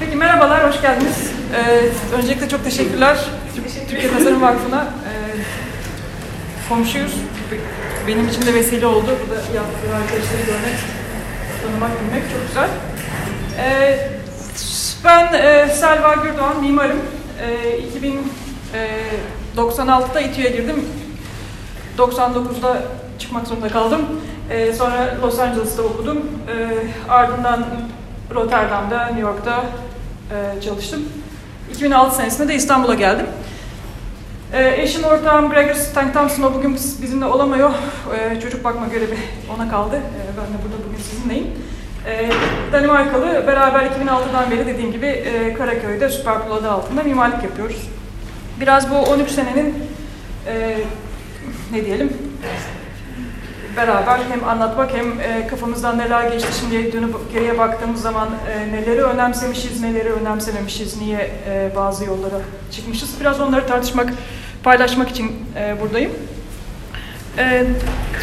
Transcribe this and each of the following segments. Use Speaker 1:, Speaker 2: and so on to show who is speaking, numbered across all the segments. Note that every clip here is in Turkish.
Speaker 1: Peki merhabalar, hoş geldiniz. Ee, öncelikle çok teşekkürler. Türkiye Tasarım Vakfı'na e, komşuyuz. Benim için de vesile oldu. Burada yaptığı arkadaşları görmek, tanımak, bilmek çok güzel. Ee, ben e, Selva Gürdoğan, mimarım. E, 2096'da İTÜ'ye girdim. 99'da çıkmak zorunda kaldım. E, sonra Los Angeles'ta okudum. E, ardından Rotterdam'da, New York'ta e, çalıştım. 2006 senesinde de İstanbul'a geldim. E, eşim ortağım Gregor Stank Thompson o bugün bizimle olamıyor. E, çocuk bakma görevi ona kaldı. E, ben de burada bugün sizinleyim. E, Danimarkalı beraber 2006'dan beri dediğim gibi e, Karaköy'de Superpool adı altında mimarlık yapıyoruz. Biraz bu 13 senenin e, ne diyelim beraber hem anlatmak hem e, kafamızdan neler geçti şimdi dönüp geriye baktığımız zaman e, neleri önemsemişiz, neleri önemsememişiz, niye e, bazı yollara çıkmışız. Biraz onları tartışmak, paylaşmak için e, buradayım. E,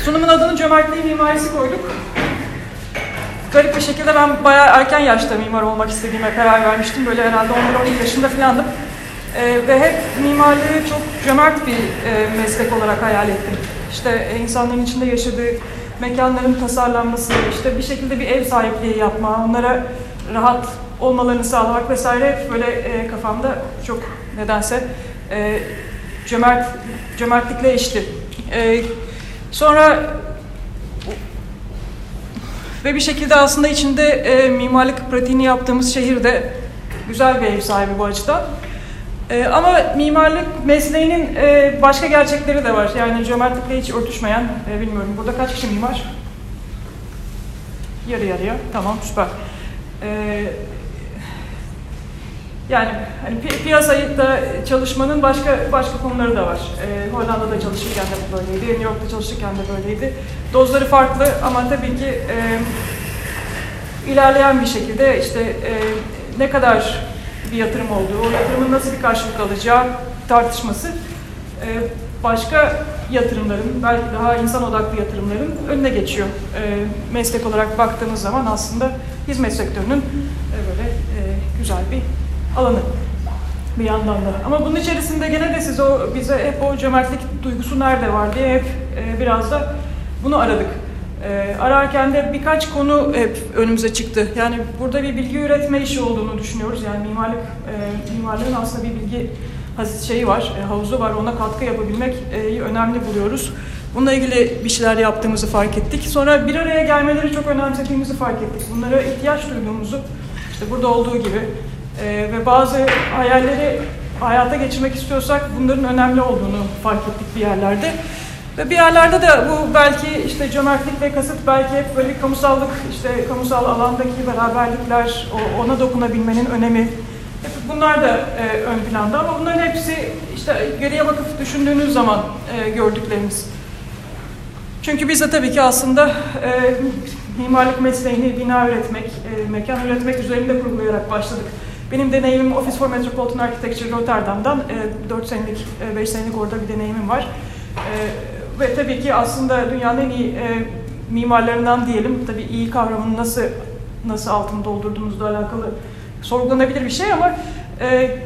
Speaker 1: sunumun adını Cömertliği Mimarisi koyduk. Garip bir şekilde ben bayağı erken yaşta mimar olmak istediğime karar vermiştim. Böyle herhalde 11-12 yaşında falandım. E, ve hep mimarlığı çok cömert bir e, meslek olarak hayal ettim işte e, insanların içinde yaşadığı mekanların tasarlanması, işte bir şekilde bir ev sahipliği yapma, onlara rahat olmalarını sağlamak vesaire böyle e, kafamda çok nedense e, cömert cömertlikle eşti. E, sonra ve bir şekilde aslında içinde e, mimarlık pratiğini yaptığımız şehirde güzel bir ev sahibi bu açıdan. E, ama mimarlık mesleğinin e, başka gerçekleri de var. Yani cömertlikle hiç örtüşmeyen, e, bilmiyorum burada kaç kişi mimar? Yarı yarıya, tamam süper. E, yani hani pi piyasada çalışmanın başka başka konuları da var. E, Hollanda'da çalışırken de böyleydi, New York'ta çalışırken de böyleydi. Dozları farklı ama tabii ki e, ilerleyen bir şekilde işte e, ne kadar bir yatırım olduğu, o yatırımın nasıl bir karşılık alacağı tartışması e, başka yatırımların, belki daha insan odaklı yatırımların önüne geçiyor. E, meslek olarak baktığımız zaman aslında hizmet sektörünün e, böyle güzel bir alanı bir yandan da. Ama bunun içerisinde gene de siz o bize hep o cömertlik duygusu nerede var diye hep biraz da bunu aradık. E, ararken de birkaç konu hep önümüze çıktı. Yani burada bir bilgi üretme işi olduğunu düşünüyoruz. Yani mimarlık, e, mimarlığın aslında bir bilgi şeyi var, e, havuzu var. Ona katkı yapabilmek e, önemli buluyoruz. Bununla ilgili bir şeyler yaptığımızı fark ettik. Sonra bir araya gelmeleri çok önemsediğimizi fark ettik. Bunlara ihtiyaç duyduğumuzu, işte burada olduğu gibi e, ve bazı hayalleri hayata geçirmek istiyorsak bunların önemli olduğunu fark ettik bir yerlerde. Ve bir yerlerde de bu belki işte cömertlik ve kasıt belki hep böyle kamusallık, işte kamusal alandaki beraberlikler, ona dokunabilmenin önemi. Hep bunlar da e, ön planda ama bunların hepsi işte geriye bakıp düşündüğünüz zaman e, gördüklerimiz. Çünkü biz de tabii ki aslında e, mimarlık mesleğini bina üretmek, e, mekan üretmek üzerinde kurgulayarak başladık. Benim deneyimim Office for Metropolitan Architecture Rotterdam'dan e, 4 senelik, e, 5 senelik orada bir deneyimim var. E, ve tabii ki aslında dünyanın en iyi e, mimarlarından diyelim. Tabii iyi kavramını nasıl nasıl altını doldurduğumuzla alakalı sorgulanabilir bir şey ama e,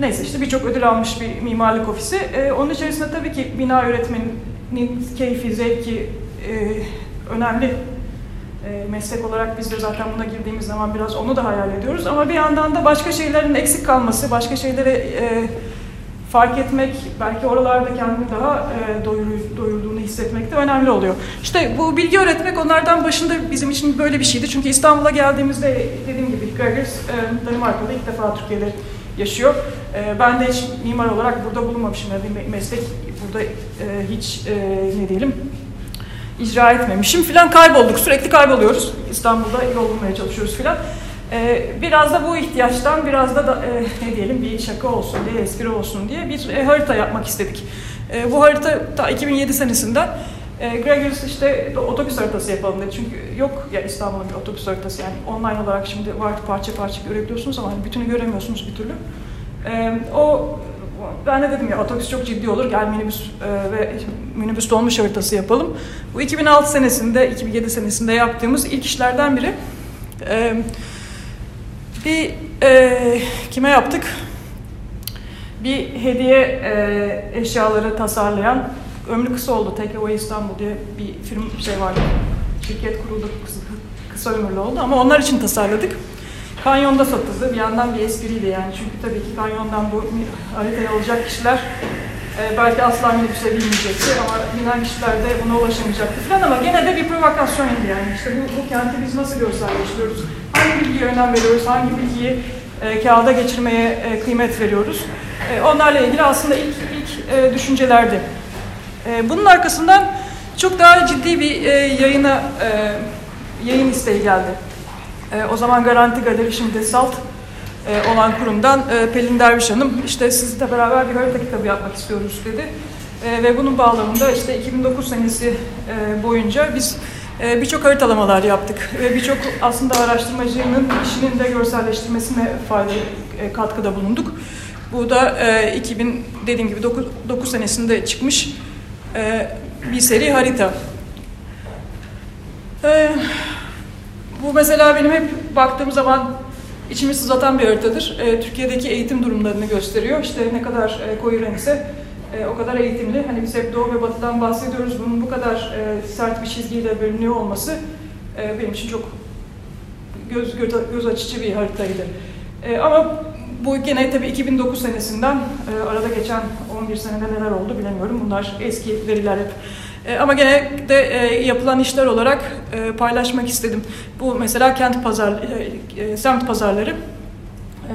Speaker 1: neyse işte birçok ödül almış bir mimarlık ofisi. E, onun içerisinde tabii ki bina öğretmeninin keyfi, zevki e, önemli e, meslek olarak biz de zaten buna girdiğimiz zaman biraz onu da hayal ediyoruz. Ama bir yandan da başka şeylerin eksik kalması, başka şeylere e, fark etmek, belki oralarda kendini daha e, doyuru, doyurduğunu hissetmek de önemli oluyor. İşte bu bilgi öğretmek onlardan başında bizim için böyle bir şeydi. Çünkü İstanbul'a geldiğimizde dediğim gibi Gregors e, Danimarka'da ilk defa Türkiye'de yaşıyor. E, ben de hiç mimar olarak burada bulunmamışım. Yani meslek burada e, hiç e, ne diyelim icra etmemişim filan kaybolduk. Sürekli kayboluyoruz. İstanbul'da yol bulmaya çalışıyoruz filan. Ee, biraz da bu ihtiyaçtan biraz da, da e, ne diyelim bir şaka olsun diye, espri olsun diye bir e, harita yapmak istedik. E, bu harita ta 2007 senesinden e, işte otobüs haritası yapalım dedi. Çünkü yok ya İstanbul'un bir otobüs haritası yani online olarak şimdi var parça parça görebiliyorsunuz ama hani bütünü göremiyorsunuz bir türlü. O ben de dedim ya otobüs çok ciddi olur gel minibüs ve minibüs dolmuş haritası yapalım. Bu 2006 senesinde 2007 senesinde yaptığımız ilk işlerden biri. E, Bir e, kime yaptık? Bir hediye e, eşyaları tasarlayan, ömrü kısa oldu Take Away İstanbul diye bir film şey vardı. Şirket kuruldu, kısa, kısa ömürlü oldu ama onlar için tasarladık. Kanyonda satıldı. Bir yandan bir espriydi yani. Çünkü tabii ki kanyondan bu haritayı alacak kişiler e, belki asla minibüse binmeyecekti ama binen kişiler de buna ulaşamayacaktı falan ama gene de bir provokasyondu yani. İşte bu, bu kenti biz nasıl görselleştiriyoruz? Hangi bilgiye önem veriyoruz? Hangi bilgiyi e, kağıda geçirmeye e, kıymet veriyoruz? E, onlarla ilgili aslında ilk, ilk e, düşüncelerdi. E, bunun arkasından çok daha ciddi bir e, yayına e, yayın isteği geldi. E, o zaman Garanti Galeri şimdi Salt e, olan kurumdan e, Pelin Derviş Hanım işte sizle beraber bir harita kitabı yapmak istiyoruz dedi. E, ve bunun bağlamında işte 2009 senesi e, boyunca biz birçok haritalamalar yaptık ve birçok aslında araştırmacının işinin de görselleştirmesine fayda e, katkıda bulunduk. Bu da e, 2000 dediğim gibi 9, 9 senesinde çıkmış e, bir seri harita. E, bu mesela benim hep baktığım zaman içimi sızlatan bir haritadır. E, Türkiye'deki eğitim durumlarını gösteriyor. İşte ne kadar e, koyu renkse e, o kadar eğitimli. Hani biz hep doğu ve batıdan bahsediyoruz. Bunun bu kadar e, sert bir çizgiyle bölünüyor olması e, benim için çok göz, göz, göz açıcı bir haritaydı. E, ama bu gene tabii 2009 senesinden e, arada geçen 11 senede neler oldu bilemiyorum. Bunlar eski veriler hep. E, ama gene de e, yapılan işler olarak e, paylaşmak istedim. Bu mesela kent pazar, e, e, semt pazarları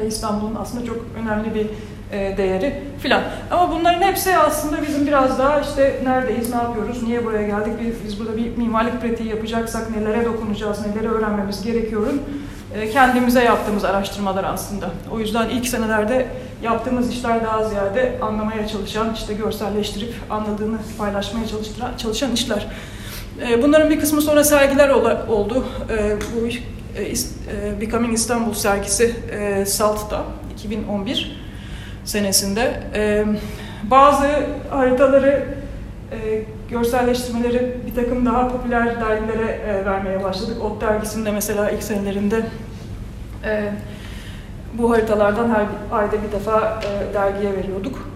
Speaker 1: e, İstanbul'un aslında çok önemli bir değeri filan. Ama bunların hepsi aslında bizim biraz daha işte neredeyiz, ne yapıyoruz, niye buraya geldik, biz, burada bir mimarlık pratiği yapacaksak nelere dokunacağız, neleri öğrenmemiz gerekiyorun e, kendimize yaptığımız araştırmalar aslında. O yüzden ilk senelerde yaptığımız işler daha ziyade anlamaya çalışan, işte görselleştirip anladığını paylaşmaya çalışan işler. E, bunların bir kısmı sonra sergiler oldu. E, bu Becoming İstanbul sergisi SALT'ta 2011 senesinde. Bazı haritaları görselleştirmeleri bir takım daha popüler dergilere e, vermeye başladık. Ot dergisinde mesela ilk senelerinde e, bu haritalardan her ayda bir defa e, dergiye veriyorduk.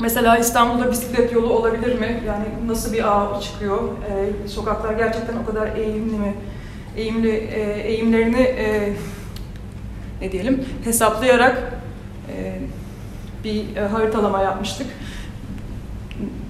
Speaker 1: Mesela İstanbul'da bisiklet yolu olabilir mi? Yani nasıl bir ağ çıkıyor? E, sokaklar gerçekten o kadar eğimli mi? Eğimli, e, eğimlerini e, ne diyelim hesaplayarak e, bir e, haritalama yapmıştık.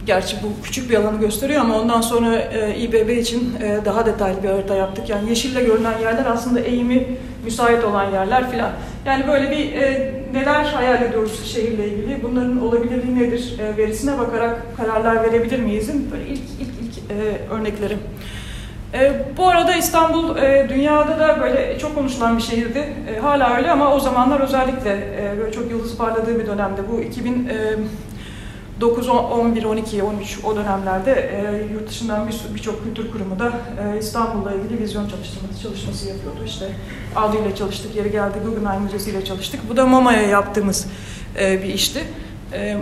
Speaker 1: Gerçi bu küçük bir alanı gösteriyor ama ondan sonra e, İBB için e, daha detaylı bir harita yaptık. Yani yeşille görünen yerler aslında eğimi müsait olan yerler filan. Yani böyle bir e, neler hayal ediyoruz şehirle ilgili, bunların olabilirliği nedir e, verisine bakarak kararlar verebilir miyizin böyle ilk ilk ilk e, örnekleri. E, bu arada İstanbul e, dünyada da böyle çok konuşulan bir şehirdi. E, hala öyle ama o zamanlar özellikle e, böyle çok yıldız parladığı bir dönemde. Bu 2000 e, 9, 11, 12, 13 o dönemlerde e, yurt dışından birçok bir kültür kurumu da e, İstanbul'la ilgili vizyon çalışması, çalışması yapıyordu. İşte Aldi ile çalıştık, yeri geldi Guggenheim Müzesi ile çalıştık. Bu da MoMA'ya yaptığımız e, bir işti. E,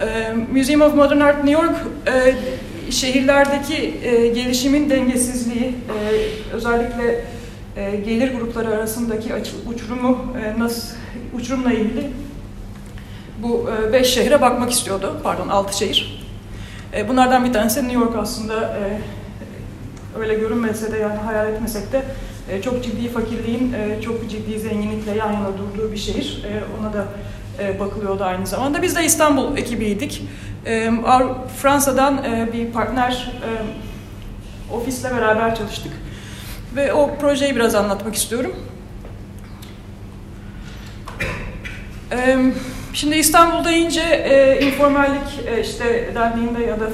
Speaker 1: e, Museum of Modern Art New York e, şehirlerdeki e, gelişimin dengesizliği, e, özellikle e, gelir grupları arasındaki uçurumu e, nasıl uçurumla ilgili bu e, beş şehre bakmak istiyordu. Pardon altı şehir. E, bunlardan bir tanesi New York aslında e, öyle görünmese de yani hayal etmesek de çok ciddi fakirliğin çok ciddi zenginlikle yan yana durduğu bir şehir. Ona da bakılıyordu aynı zamanda. Biz de İstanbul ekibiydik. Fransa'dan bir partner ofisle beraber çalıştık. Ve o projeyi biraz anlatmak istiyorum. Şimdi İstanbul deyince e, informallik e, işte dendiğinde ya da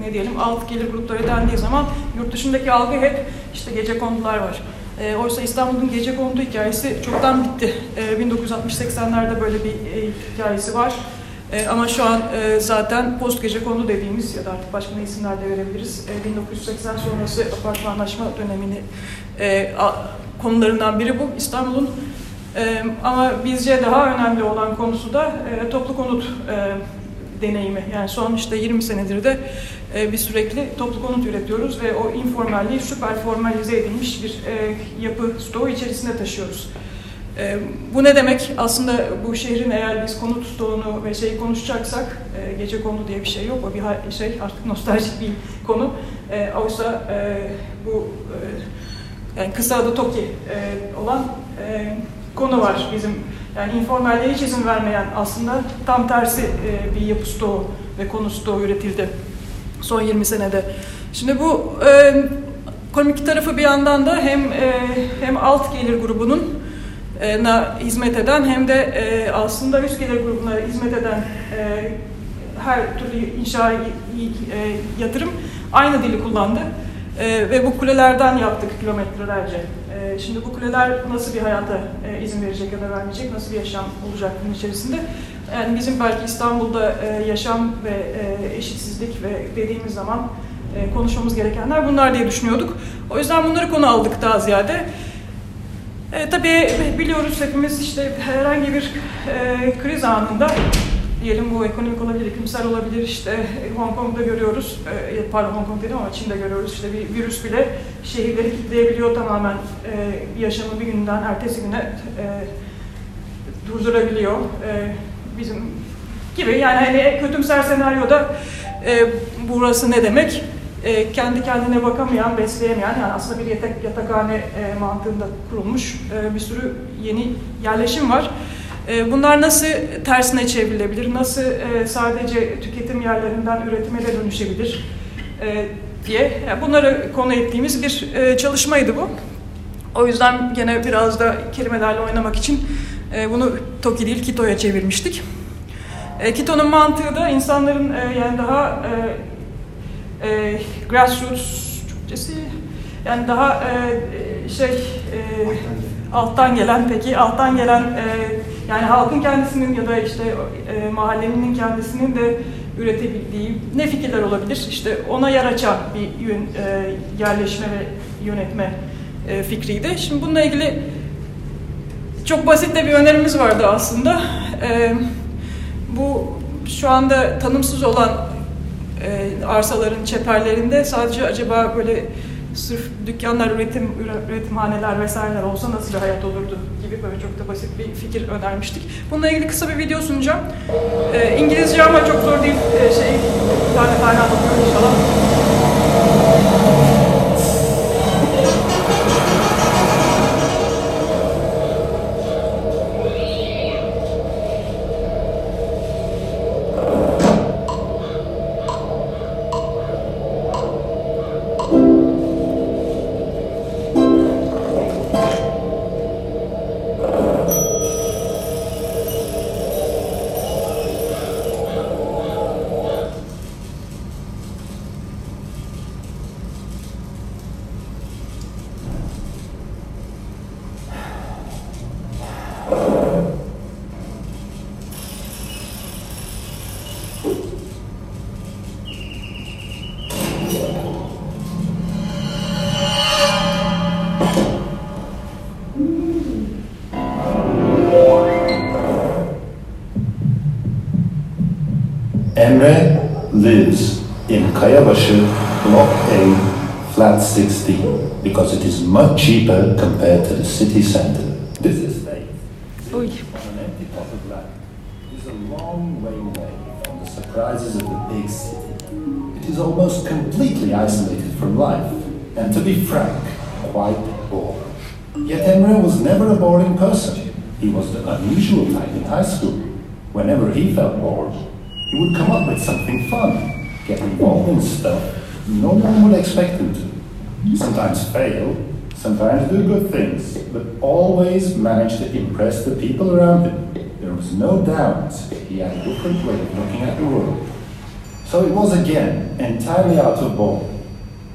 Speaker 1: ne diyelim alt gelir grupları dendiği zaman yurt dışındaki algı hep işte gece kondular var. E, oysa İstanbul'un gece kondu hikayesi çoktan bitti. E, 1960-80'lerde böyle bir e, hikayesi var. E, ama şu an e, zaten post gece kondu dediğimiz ya da artık başka ne isimler de verebiliriz. E, 1980 sonrası apartmanlaşma dönemini e, a, konularından biri bu. İstanbul'un e, ama bizce daha önemli olan konusu da e, toplu konut e, deneyimi. Yani son işte 20 senedir de e, biz sürekli toplu konut üretiyoruz ve o informalliği süper formalize edilmiş bir e, yapı stoğu içerisinde taşıyoruz. E, bu ne demek? Aslında bu şehrin eğer biz konut stoğunu ve şeyi konuşacaksak, e, gece konu diye bir şey yok. O bir şey artık nostaljik bir konu. E, oysa e, bu e, yani kısa adı TOKİ e, olan e, konu var bizim. Yani informalliğe hiç izin vermeyen aslında tam tersi e, bir yapı stoğu ve konu stoğu üretildi son 20 senede. Şimdi bu e, komik tarafı bir yandan da hem e, hem alt gelir grubunun e, na hizmet eden hem de e, aslında üst gelir grubuna hizmet eden e, her türlü inşa e, yatırım aynı dili kullandı. E, ve bu kulelerden yaptık kilometrelerce. E, şimdi bu kuleler nasıl bir hayata e, izin verecek ya da vermeyecek, nasıl bir yaşam olacak bunun içerisinde? Yani bizim belki İstanbul'da e, yaşam ve e, eşitsizlik ve dediğimiz zaman e, konuşmamız gerekenler bunlar diye düşünüyorduk. O yüzden bunları konu aldık daha ziyade. E, tabii biliyoruz hepimiz işte herhangi bir e, kriz anında diyelim bu ekonomik olabilir, iklimsel olabilir işte Hong Kong'da görüyoruz, e, pardon Hong Kong dedim ama Çin'de görüyoruz işte bir virüs bile şehirleri kilitleyebiliyor tamamen e, yaşamı bir günden ertesi güne e, durdurabiliyor. E, bizim gibi yani hani kötümser senaryoda e, burası ne demek? E, kendi kendine bakamayan, besleyemeyen yani aslında bir yatak, yatakhane e, mantığında kurulmuş e, bir sürü yeni yerleşim var. E, bunlar nasıl tersine çevrilebilir? Nasıl e, sadece tüketim yerlerinden üretime de dönüşebilir? E, diye yani bunları konu ettiğimiz bir e, çalışmaydı bu. O yüzden gene biraz da kelimelerle oynamak için e, bunu Toki değil Kito'ya çevirmiştik. E, Kito'nun mantığı da insanların e, yani daha e, e, grassroots Türkçesi yani daha e, şey e, alttan gelen peki alttan gelen e, yani halkın kendisinin ya da işte e, mahallenin kendisinin de üretebildiği ne fikirler olabilir? İşte ona yer bir yön, e, yerleşme ve yönetme e, fikriydi. Şimdi bununla ilgili çok basit de bir önerimiz vardı aslında. E, bu şu anda tanımsız olan e, arsaların çeperlerinde sadece acaba böyle sırf dükkanlar, üretim, üretimhaneler vesaireler olsa nasıl bir hayat olurdu gibi böyle çok da basit bir fikir önermiştik. Bununla ilgili kısa bir video sunacağım. E, İngilizce ama çok zor değil. E, şey, tane tane anlatıyorum inşallah.
Speaker 2: Much cheaper compared to the city centre. This is estate, on an empty of land, is a long way away from the surprises of the big city. It is almost completely isolated from life, and to be frank, quite boring. Yet Emre was never a boring person. He was the unusual type in high school. Whenever he felt bored, he would come up with something fun, get involved in stuff no one would expect him to. Sometimes fail, sometimes do good things, but always manage to impress the people around him. There was no doubt he had a different way of looking at the world. So it was again entirely out of ball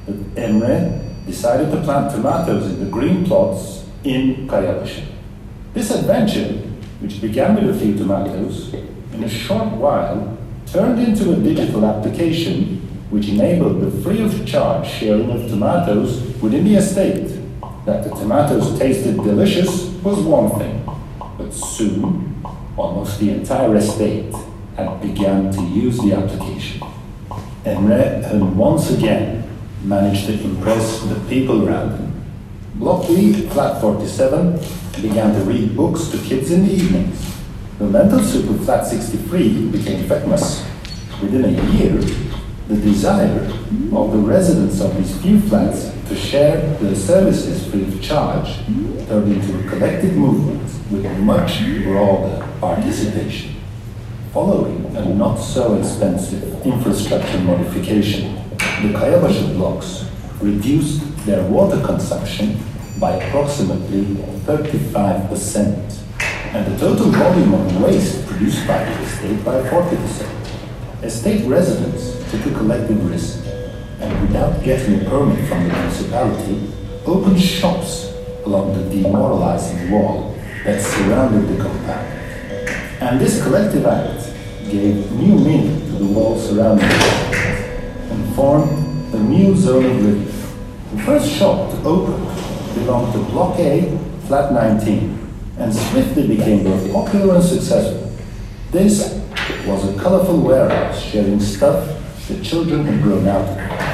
Speaker 2: that Emre decided to plant tomatoes in the green plots in Kayabashi. This adventure, which began with a few tomatoes, in a short while turned into a digital application which enabled the free of charge sharing of tomatoes within the estate. That the tomatoes tasted delicious was one thing, but soon almost the entire estate had begun to use the application. Emre had once again managed to impress the people around him. Block B, flat 47, began to read books to kids in the evenings. The lentil soup of Flat 63 became famous. Within a year, the desire of the residents of these few flats to share the services free of charge turned into a collective movement with much broader participation. Following a not so expensive infrastructure modification, the Kayabashi blocks reduced their water consumption by approximately 35%, and the total volume of waste produced by the estate by 40%. Estate residents took a collective risk, and without getting a permit from the municipality, opened shops along the demoralizing wall that surrounded the compound. And this collective act gave new meaning to the wall surrounding it and formed a new zone of living. The first shop to open belonged to Block A, Flat 19, and swiftly became both popular and successful. This was a colorful warehouse sharing stuff the children had grown out of.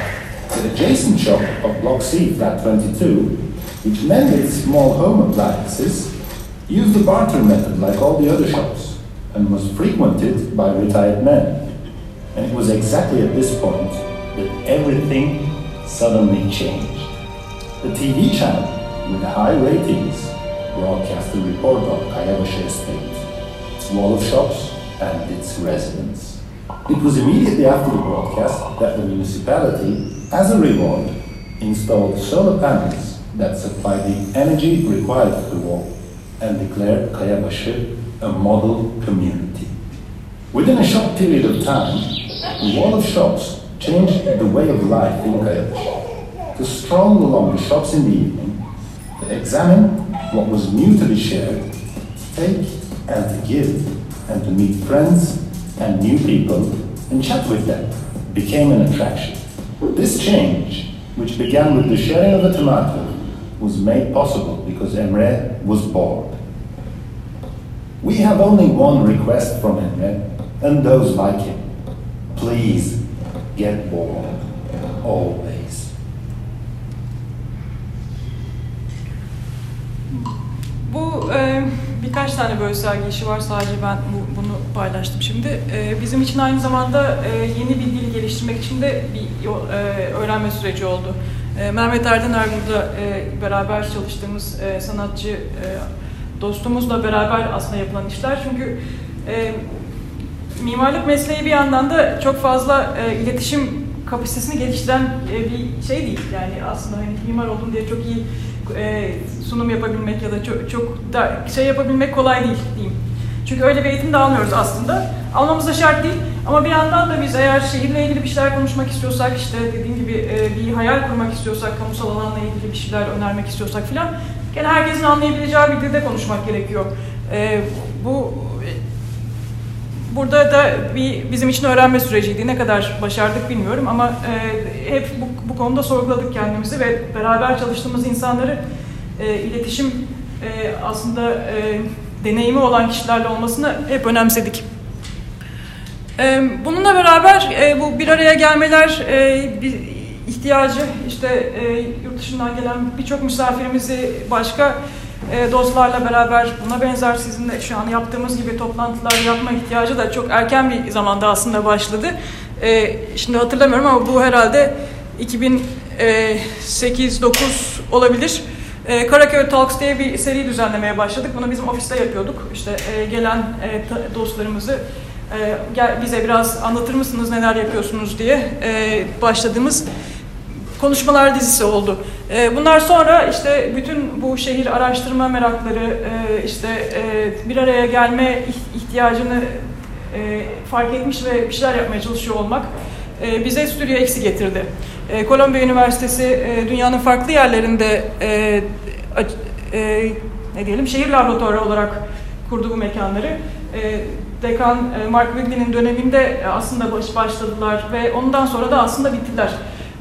Speaker 2: The adjacent shop of Block C, Flat 22, which mended small home appliances, used the barter method like all the other shops and was frequented by retired men. And it was exactly at this point that everything suddenly changed. The TV channel, with high ratings, broadcast a report on Kayabashi Estate, its wall of shops, and its residents. It was immediately after the broadcast that the municipality, as a reward, installed solar panels that supplied the energy required for the wall and declared Kayabashi a model community. Within a short period of time, the wall of shops changed the way of life in Kayabashi. To stroll along the shops in the evening, to examine what was new to be shared, to take and to give, and to meet friends and new people and chat with them became an attraction. This change, which began with the sharing of a tomato, was made possible because Emre was bored. We have only one request from Emre and those like him. Please get bored. Always.
Speaker 1: Bu birkaç tane böyle sergi işi var. Sadece ben bu, bunu paylaştım şimdi. E, bizim için aynı zamanda e, yeni bir dil geliştirmek için de bir e, öğrenme süreci oldu. E, Mehmet Erden Ergun'da e, beraber çalıştığımız e, sanatçı e, dostumuzla beraber aslında yapılan işler. Çünkü e, mimarlık mesleği bir yandan da çok fazla e, iletişim kapasitesini geliştiren e, bir şey değil. Yani aslında hani mimar oldum diye çok iyi e, sunum yapabilmek ya da çok, çok da şey yapabilmek kolay değil diyeyim. Çünkü öyle bir eğitim de almıyoruz aslında. Almamız da şart değil. Ama bir yandan da biz eğer şehirle ilgili bir şeyler konuşmak istiyorsak, işte dediğim gibi e, bir hayal kurmak istiyorsak, kamusal alanla ilgili bir şeyler önermek istiyorsak filan, gene herkesin anlayabileceği bir dilde konuşmak gerekiyor. E, bu Burada da bir bizim için öğrenme süreciydi. Ne kadar başardık bilmiyorum ama e, hep bu, bu konuda sorguladık kendimizi ve beraber çalıştığımız insanları e, iletişim e, aslında e, deneyimi olan kişilerle olmasını hep önemsedik. E, bununla beraber e, bu bir araya gelmeler e, bir ihtiyacı işte e, yurt dışından gelen birçok misafirimizi başka e, dostlarla beraber buna benzer sizinle şu an yaptığımız gibi toplantılar yapma ihtiyacı da çok erken bir zamanda aslında başladı. E, şimdi hatırlamıyorum ama bu herhalde 2008-9 olabilir. E, Karaköy Talks diye bir seri düzenlemeye başladık. Bunu bizim ofiste yapıyorduk. İşte e, gelen e, dostlarımızı e, bize biraz anlatır mısınız neler yapıyorsunuz diye e, başladığımız konuşmalar dizisi oldu. E, bunlar sonra işte bütün bu şehir araştırma merakları, e, işte e, bir araya gelme iht- ihtiyacını e, fark etmiş ve bir şeyler yapmaya çalışıyor olmak e, bize stüdyo eksi getirdi. E, Kolombiya Üniversitesi e, dünyanın farklı yerlerinde e, e, ne diyelim şehir laboratuvarı olarak kurdu bu mekanları. E, Dekan e, Mark Wigley'nin döneminde e, aslında baş başladılar ve ondan sonra da aslında bittiler.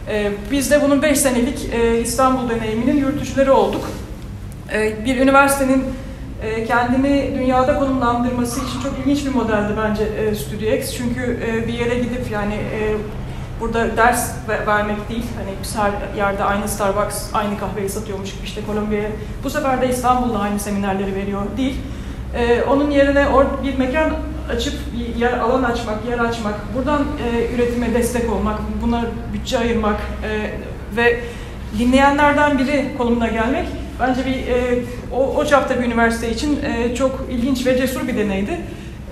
Speaker 1: E, biz de bunun 5 senelik e, İstanbul deneyiminin yürütücüleri olduk. E, bir üniversitenin e, kendini dünyada konumlandırması için çok ilginç bir modeldi bence e. Çünkü e, bir yere gidip yani burada ders vermek değil. Hani biz her yerde aynı Starbucks aynı kahveyi satıyormuş gibi işte Kolombiya'ya. Bu sefer de İstanbul'da aynı seminerleri veriyor değil. E, onun yerine bir mekan açıp bir yer alan açmak, yer açmak, buradan e, üretime destek olmak, buna bütçe ayırmak e, ve dinleyenlerden biri konumuna gelmek bence bir e, o, o çapta bir üniversite için e, çok ilginç ve cesur bir deneydi.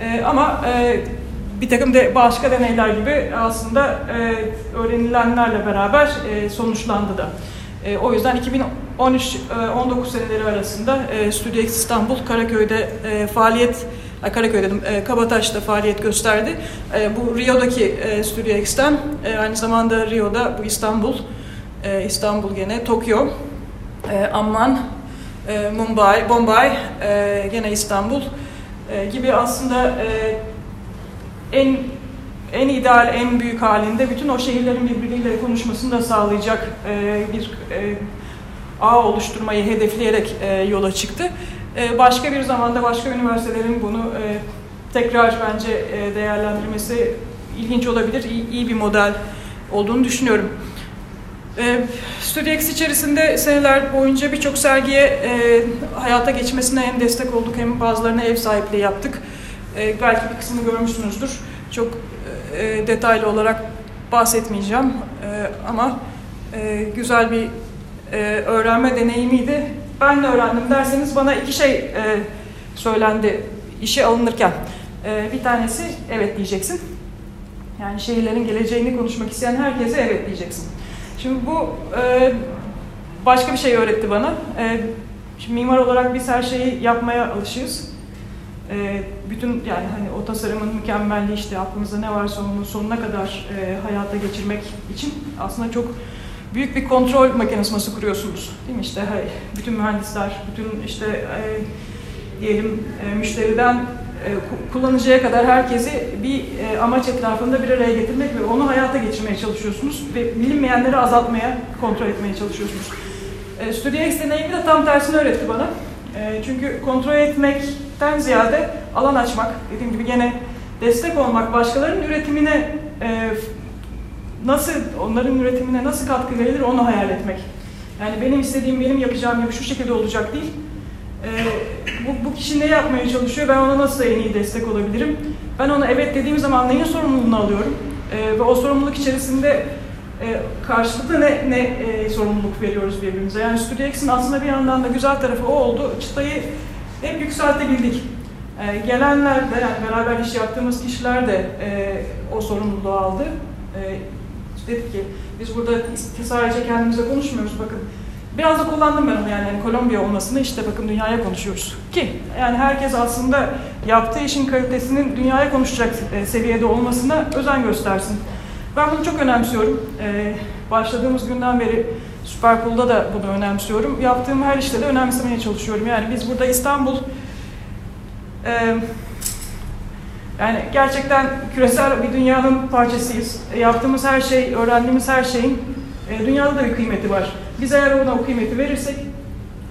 Speaker 1: E, ama e, bir takım de başka deneyler gibi aslında e, öğrenilenlerle beraber e, sonuçlandı da. E, o yüzden 2013-19 e, seneleri arasında e, Studio X İstanbul Karaköy'de e, faaliyet Karaköy dedim, e, Kabataş'ta faaliyet gösterdi. E, bu Rio'daki e, Studio X'ten, e, aynı zamanda Rio'da bu İstanbul, e, İstanbul gene, Tokyo, e, Amman, e, Mumbai, Bombay, e, gene İstanbul e, gibi aslında e, en en ideal, en büyük halinde bütün o şehirlerin birbiriyle konuşmasını da sağlayacak e, bir e, ağ oluşturmayı hedefleyerek e, yola çıktı. E, başka bir zamanda başka üniversitelerin bunu e, tekrar bence e, değerlendirmesi ilginç olabilir, iyi, iyi bir model olduğunu düşünüyorum. E, StudioX içerisinde seneler boyunca birçok sergiye e, hayata geçmesine hem destek olduk hem bazılarına ev sahipliği yaptık. E, belki bir kısmını görmüşsünüzdür. Çok detaylı olarak bahsetmeyeceğim ama güzel bir öğrenme deneyimiydi. Ben ne öğrendim derseniz bana iki şey e, söylendi işe alınırken. E, bir tanesi evet diyeceksin. Yani şehirlerin geleceğini konuşmak isteyen herkese evet diyeceksin. Şimdi bu e, başka bir şey öğretti bana. E, şimdi mimar olarak biz her şeyi yapmaya alışığız. E, bütün yani hani o tasarımın mükemmelliği işte aklımızda ne varsa onu sonuna kadar e, hayata geçirmek için aslında çok büyük bir kontrol mekanizması kuruyorsunuz. Değil mi? İşte bütün mühendisler, bütün işte e, diyelim e, müşteriden e, kullanıcıya kadar herkesi bir e, amaç etrafında bir araya getirmek ve onu hayata geçirmeye çalışıyorsunuz ve bilinmeyenleri azaltmaya, kontrol etmeye çalışıyorsunuz. E, StudioX deneyimi de tam tersini öğretti bana. E, çünkü kontrol etmekten ziyade alan açmak, dediğim gibi gene destek olmak, başkalarının üretimine e, nasıl, onların üretimine nasıl katkı verilir onu hayal etmek. Yani benim istediğim, benim yapacağım gibi şu şekilde olacak değil. Ee, bu, bu kişi ne yapmaya çalışıyor, ben ona nasıl en iyi destek olabilirim? Ben ona evet dediğim zaman neyin sorumluluğunu alıyorum? Ee, ve o sorumluluk içerisinde e, karşılıklı ne, ne e, sorumluluk veriyoruz birbirimize? Yani StudioX'in aslında bir yandan da güzel tarafı o oldu. Çıtayı hep yükseltebildik. E, gelenler de, yani beraber iş yaptığımız kişiler de e, o sorumluluğu aldı. E, dedik ki biz burada sadece kendimize konuşmuyoruz bakın. Biraz da kullandım ben onu yani, yani Kolombiya olmasını işte bakın dünyaya konuşuyoruz. Ki yani herkes aslında yaptığı işin kalitesinin dünyaya konuşacak e, seviyede olmasına özen göstersin. Ben bunu çok önemsiyorum. Ee, başladığımız günden beri Süperpool'da da bunu önemsiyorum. Yaptığım her işte de önemsemeye çalışıyorum. Yani biz burada İstanbul e, yani gerçekten küresel bir dünyanın parçasıyız. E, yaptığımız her şey, öğrendiğimiz her şeyin e, dünyada da bir kıymeti var. Biz eğer ona o kıymeti verirsek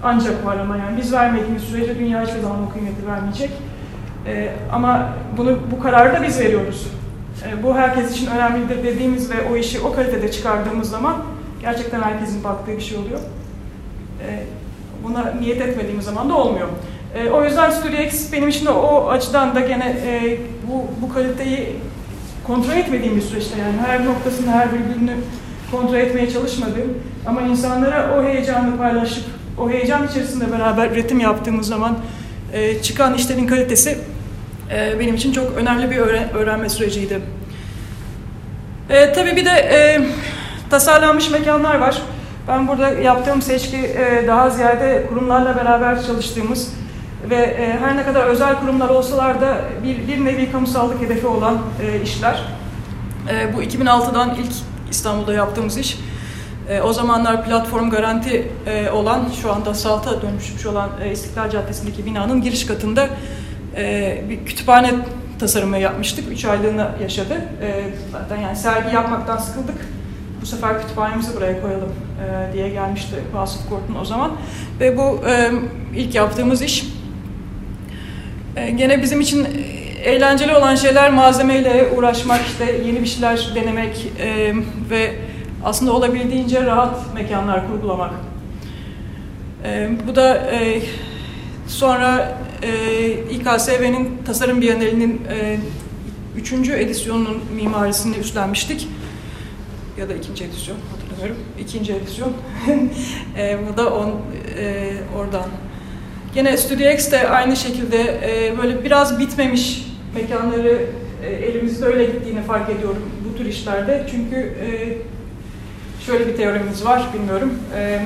Speaker 1: ancak var ama yani biz vermediğimiz sürece dünya hiçbir zaman o kıymeti vermeyecek. E, ama bunu bu kararı da biz veriyoruz. E, bu herkes için önemlidir dediğimiz ve o işi o kalitede çıkardığımız zaman gerçekten herkesin baktığı bir şey oluyor. E, buna niyet etmediğimiz zaman da olmuyor. E, o yüzden Studio X benim için de o açıdan da gene bu, bu kaliteyi kontrol etmediğim bir süreçte yani her noktasını, her virgülünü kontrol etmeye çalışmadığım ama insanlara o heyecanı paylaşıp o heyecan içerisinde beraber üretim yaptığımız zaman e, çıkan işlerin kalitesi e, benim için çok önemli bir öğren öğrenme süreciydi. E, tabii bir de e, tasarlanmış mekanlar var. Ben burada yaptığım seçki e, daha ziyade kurumlarla beraber çalıştığımız ve e, her ne kadar özel kurumlar olsalar da bir, bir nevi kamusallık hedefi olan e, işler. E, bu 2006'dan ilk İstanbul'da yaptığımız iş. E, o zamanlar platform garanti e, olan, şu anda SALT'a dönüşmüş olan e, İstiklal Caddesi'ndeki binanın giriş katında e, bir kütüphane tasarımı yapmıştık. Üç aylığını yaşadı. E, zaten yani sergi yapmaktan sıkıldık. Bu sefer kütüphanemizi buraya koyalım e, diye gelmişti Vasıf Kort'un o zaman. Ve bu e, ilk yaptığımız iş e, gene bizim için eğlenceli olan şeyler malzemeyle uğraşmak, işte yeni bir şeyler denemek e, ve aslında olabildiğince rahat mekanlar kurgulamak. E, bu da e, sonra e, İKSV'nin Tasarım Bienalinin e, üçüncü edisyonunun mimarisini üstlenmiştik. Ya da ikinci edisyon hatırlamıyorum. İkinci edisyon. e, bu da on, e, oradan. Gene Studio X de aynı şekilde e, böyle biraz bitmemiş mekanları e, elimizde öyle gittiğini fark ediyorum bu tür işlerde. Çünkü e, şöyle bir teorimiz var, bilmiyorum. E,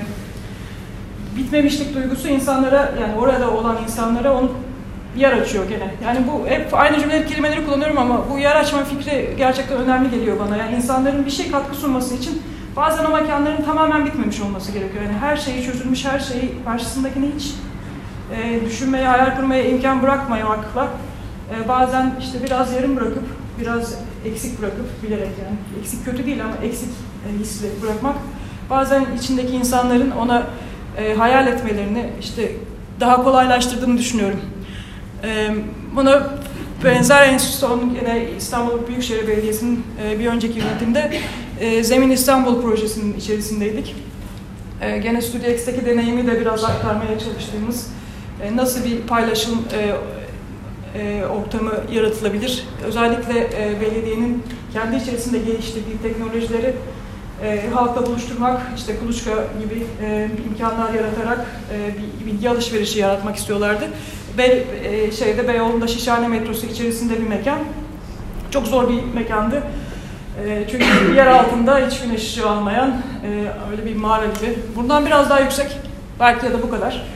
Speaker 1: bitmemişlik duygusu insanlara, yani orada olan insanlara onu yer açıyor gene. Yani bu hep aynı cümle kelimeleri kullanıyorum ama bu yer açma fikri gerçekten önemli geliyor bana. Yani insanların bir şey katkı sunması için bazen o mekanların tamamen bitmemiş olması gerekiyor. Yani her şeyi çözülmüş, her şeyi karşısındakini hiç e, düşünmeye, hayal kurmaya imkan bırakmamakla e, bazen işte biraz yarım bırakıp, biraz eksik bırakıp bilerek yani eksik kötü değil ama eksik e, hisle bırakmak bazen içindeki insanların ona e, hayal etmelerini işte daha kolaylaştırdığını düşünüyorum. E, buna benzer en son yine İstanbul Büyükşehir Belediyesi'nin e, bir önceki yönetimde e, Zemin İstanbul projesinin içerisindeydik. E, gene Studio X'teki deneyimi de biraz aktarmaya çalıştığımız e, nasıl bir paylaşım e, e, ortamı yaratılabilir. Özellikle belediyenin kendi içerisinde geliştirdiği teknolojileri halkla buluşturmak, işte kuluçka gibi imkanlar yaratarak bir bilgi alışverişi yaratmak istiyorlardı. Be, e, şeyde Beyoğlu'nda Şişhane metrosu içerisinde bir mekan. Çok zor bir mekandı. Çünkü yer altında hiç güneş ışığı almayan öyle bir mağara gibi. Buradan biraz daha yüksek, belki ya da bu kadar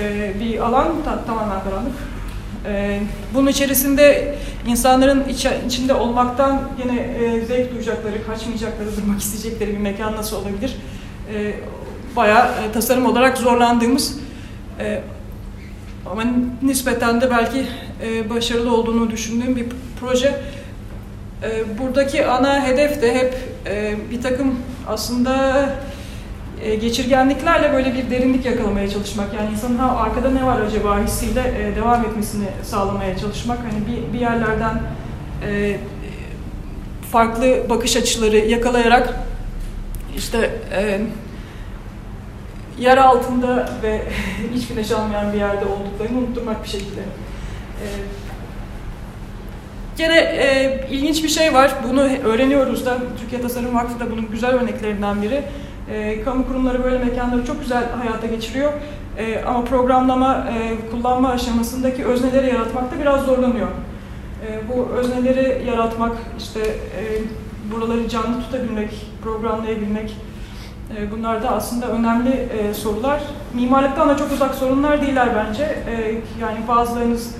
Speaker 1: e, bir alan ta, tamamen karanlık. E, bunun içerisinde insanların iç, içinde olmaktan yine e, zevk duyacakları, kaçmayacakları, durmak isteyecekleri bir mekan nasıl olabilir? E, bayağı tasarım olarak zorlandığımız e, ama nispeten de belki e, başarılı olduğunu düşündüğüm bir proje. Buradaki ana hedef de hep bir takım aslında e, geçirgenliklerle böyle bir derinlik yakalamaya çalışmak. Yani insanın ha arkada ne var acaba hissiyle e, devam etmesini sağlamaya çalışmak. Hani bir, bir yerlerden e, farklı bakış açıları yakalayarak işte e, yer altında ve hiç güneş almayan bir yerde olduklarını unutturmak bir şekilde. E, Gene e, ilginç bir şey var. Bunu öğreniyoruz da. Türkiye Tasarım Vakfı da bunun güzel örneklerinden biri. E, kamu kurumları böyle mekanları çok güzel hayata geçiriyor. E, ama programlama, e, kullanma aşamasındaki özneleri yaratmakta biraz zorlanıyor. E, bu özneleri yaratmak, işte e, buraları canlı tutabilmek, programlayabilmek, e, bunlar da aslında önemli e, sorular. Mimarlıktan da çok uzak sorunlar değiller bence. E, yani bazılarınız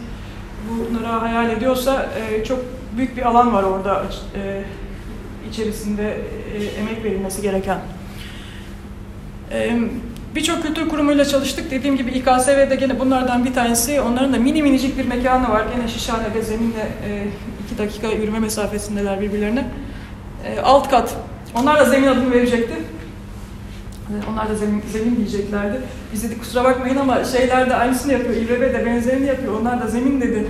Speaker 1: bunlara hayal ediyorsa e, çok büyük bir alan var orada e, içerisinde e, emek verilmesi gereken. E, Birçok kültür kurumuyla çalıştık. Dediğim gibi İKSV'de gene bunlardan bir tanesi. Onların da mini minicik bir mekanı var. Gene Şişhane'de zeminle e, iki dakika yürüme mesafesindeler birbirlerine. E, alt kat. Onlar da zemin adını verecekti. Onlar da zemin, zemin diyeceklerdi. Biz dedik kusura bakmayın ama şeyler de aynısını yapıyor. İBB de benzerini yapıyor. Onlar da zemin dedi.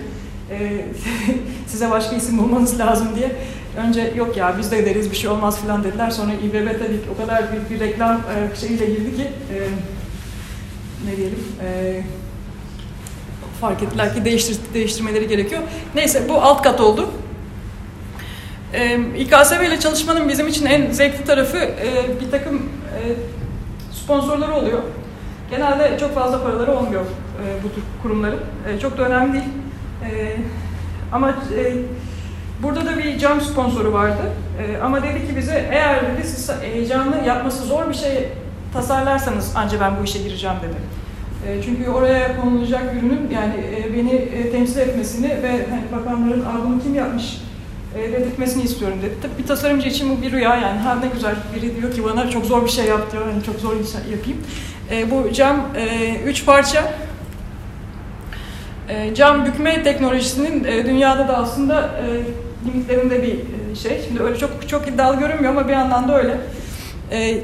Speaker 1: Size başka isim bulmanız lazım diye. Önce yok ya biz de deriz bir şey olmaz falan dediler. Sonra İBB tabii o kadar büyük bir reklam e, şeyiyle girdi ki e, ne diyelim e, fark ettiler ki değiştir, değiştirmeleri gerekiyor. Neyse bu alt kat oldu. E, İKSV ile çalışmanın bizim için en zevkli tarafı e, bir takım e, sponsorları oluyor. Genelde çok fazla paraları olmuyor e, bu tür kurumların. E, çok da önemli değil. E, ama e, burada da bir cam sponsoru vardı. E, ama dedi ki bize eğer dedi siz heyecanlı yapması zor bir şey tasarlarsanız ancak ben bu işe gireceğim dedi. E, çünkü oraya konulacak ürünün yani e, beni e, temsil etmesini ve hani bakanların bunu kim yapmış e, dedirtmesini istiyorum dedi. Tabii bir tasarımcı için bu bir rüya yani. Ha ne güzel biri diyor ki bana çok zor bir şey yap diyor. Yani çok zor bir şey yapayım. E, bu cam e, üç parça. E, cam bükme teknolojisinin e, dünyada da aslında e, limitlerinde bir e, şey. Şimdi öyle çok çok iddialı görünmüyor ama bir yandan da öyle. E,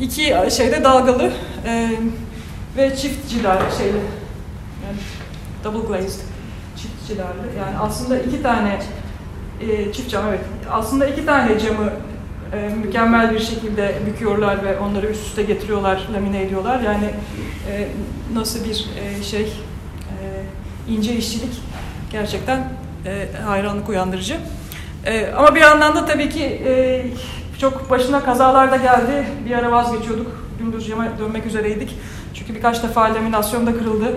Speaker 1: iki şeyde dalgalı e, ve çift cila şeyli. Yani double glazed. çiftçilerle. Yani aslında iki tane e, çift cam evet. Aslında iki tane camı e, mükemmel bir şekilde büküyorlar ve onları üst üste getiriyorlar, lamine ediyorlar. Yani e, nasıl bir e, şey ince işçilik gerçekten e, hayranlık uyandırıcı. E, ama bir yandan da tabii ki e, çok başına kazalar da geldi. Bir ara vazgeçiyorduk. Gündüz dönmek üzereydik. Çünkü birkaç defa laminasyon da kırıldı.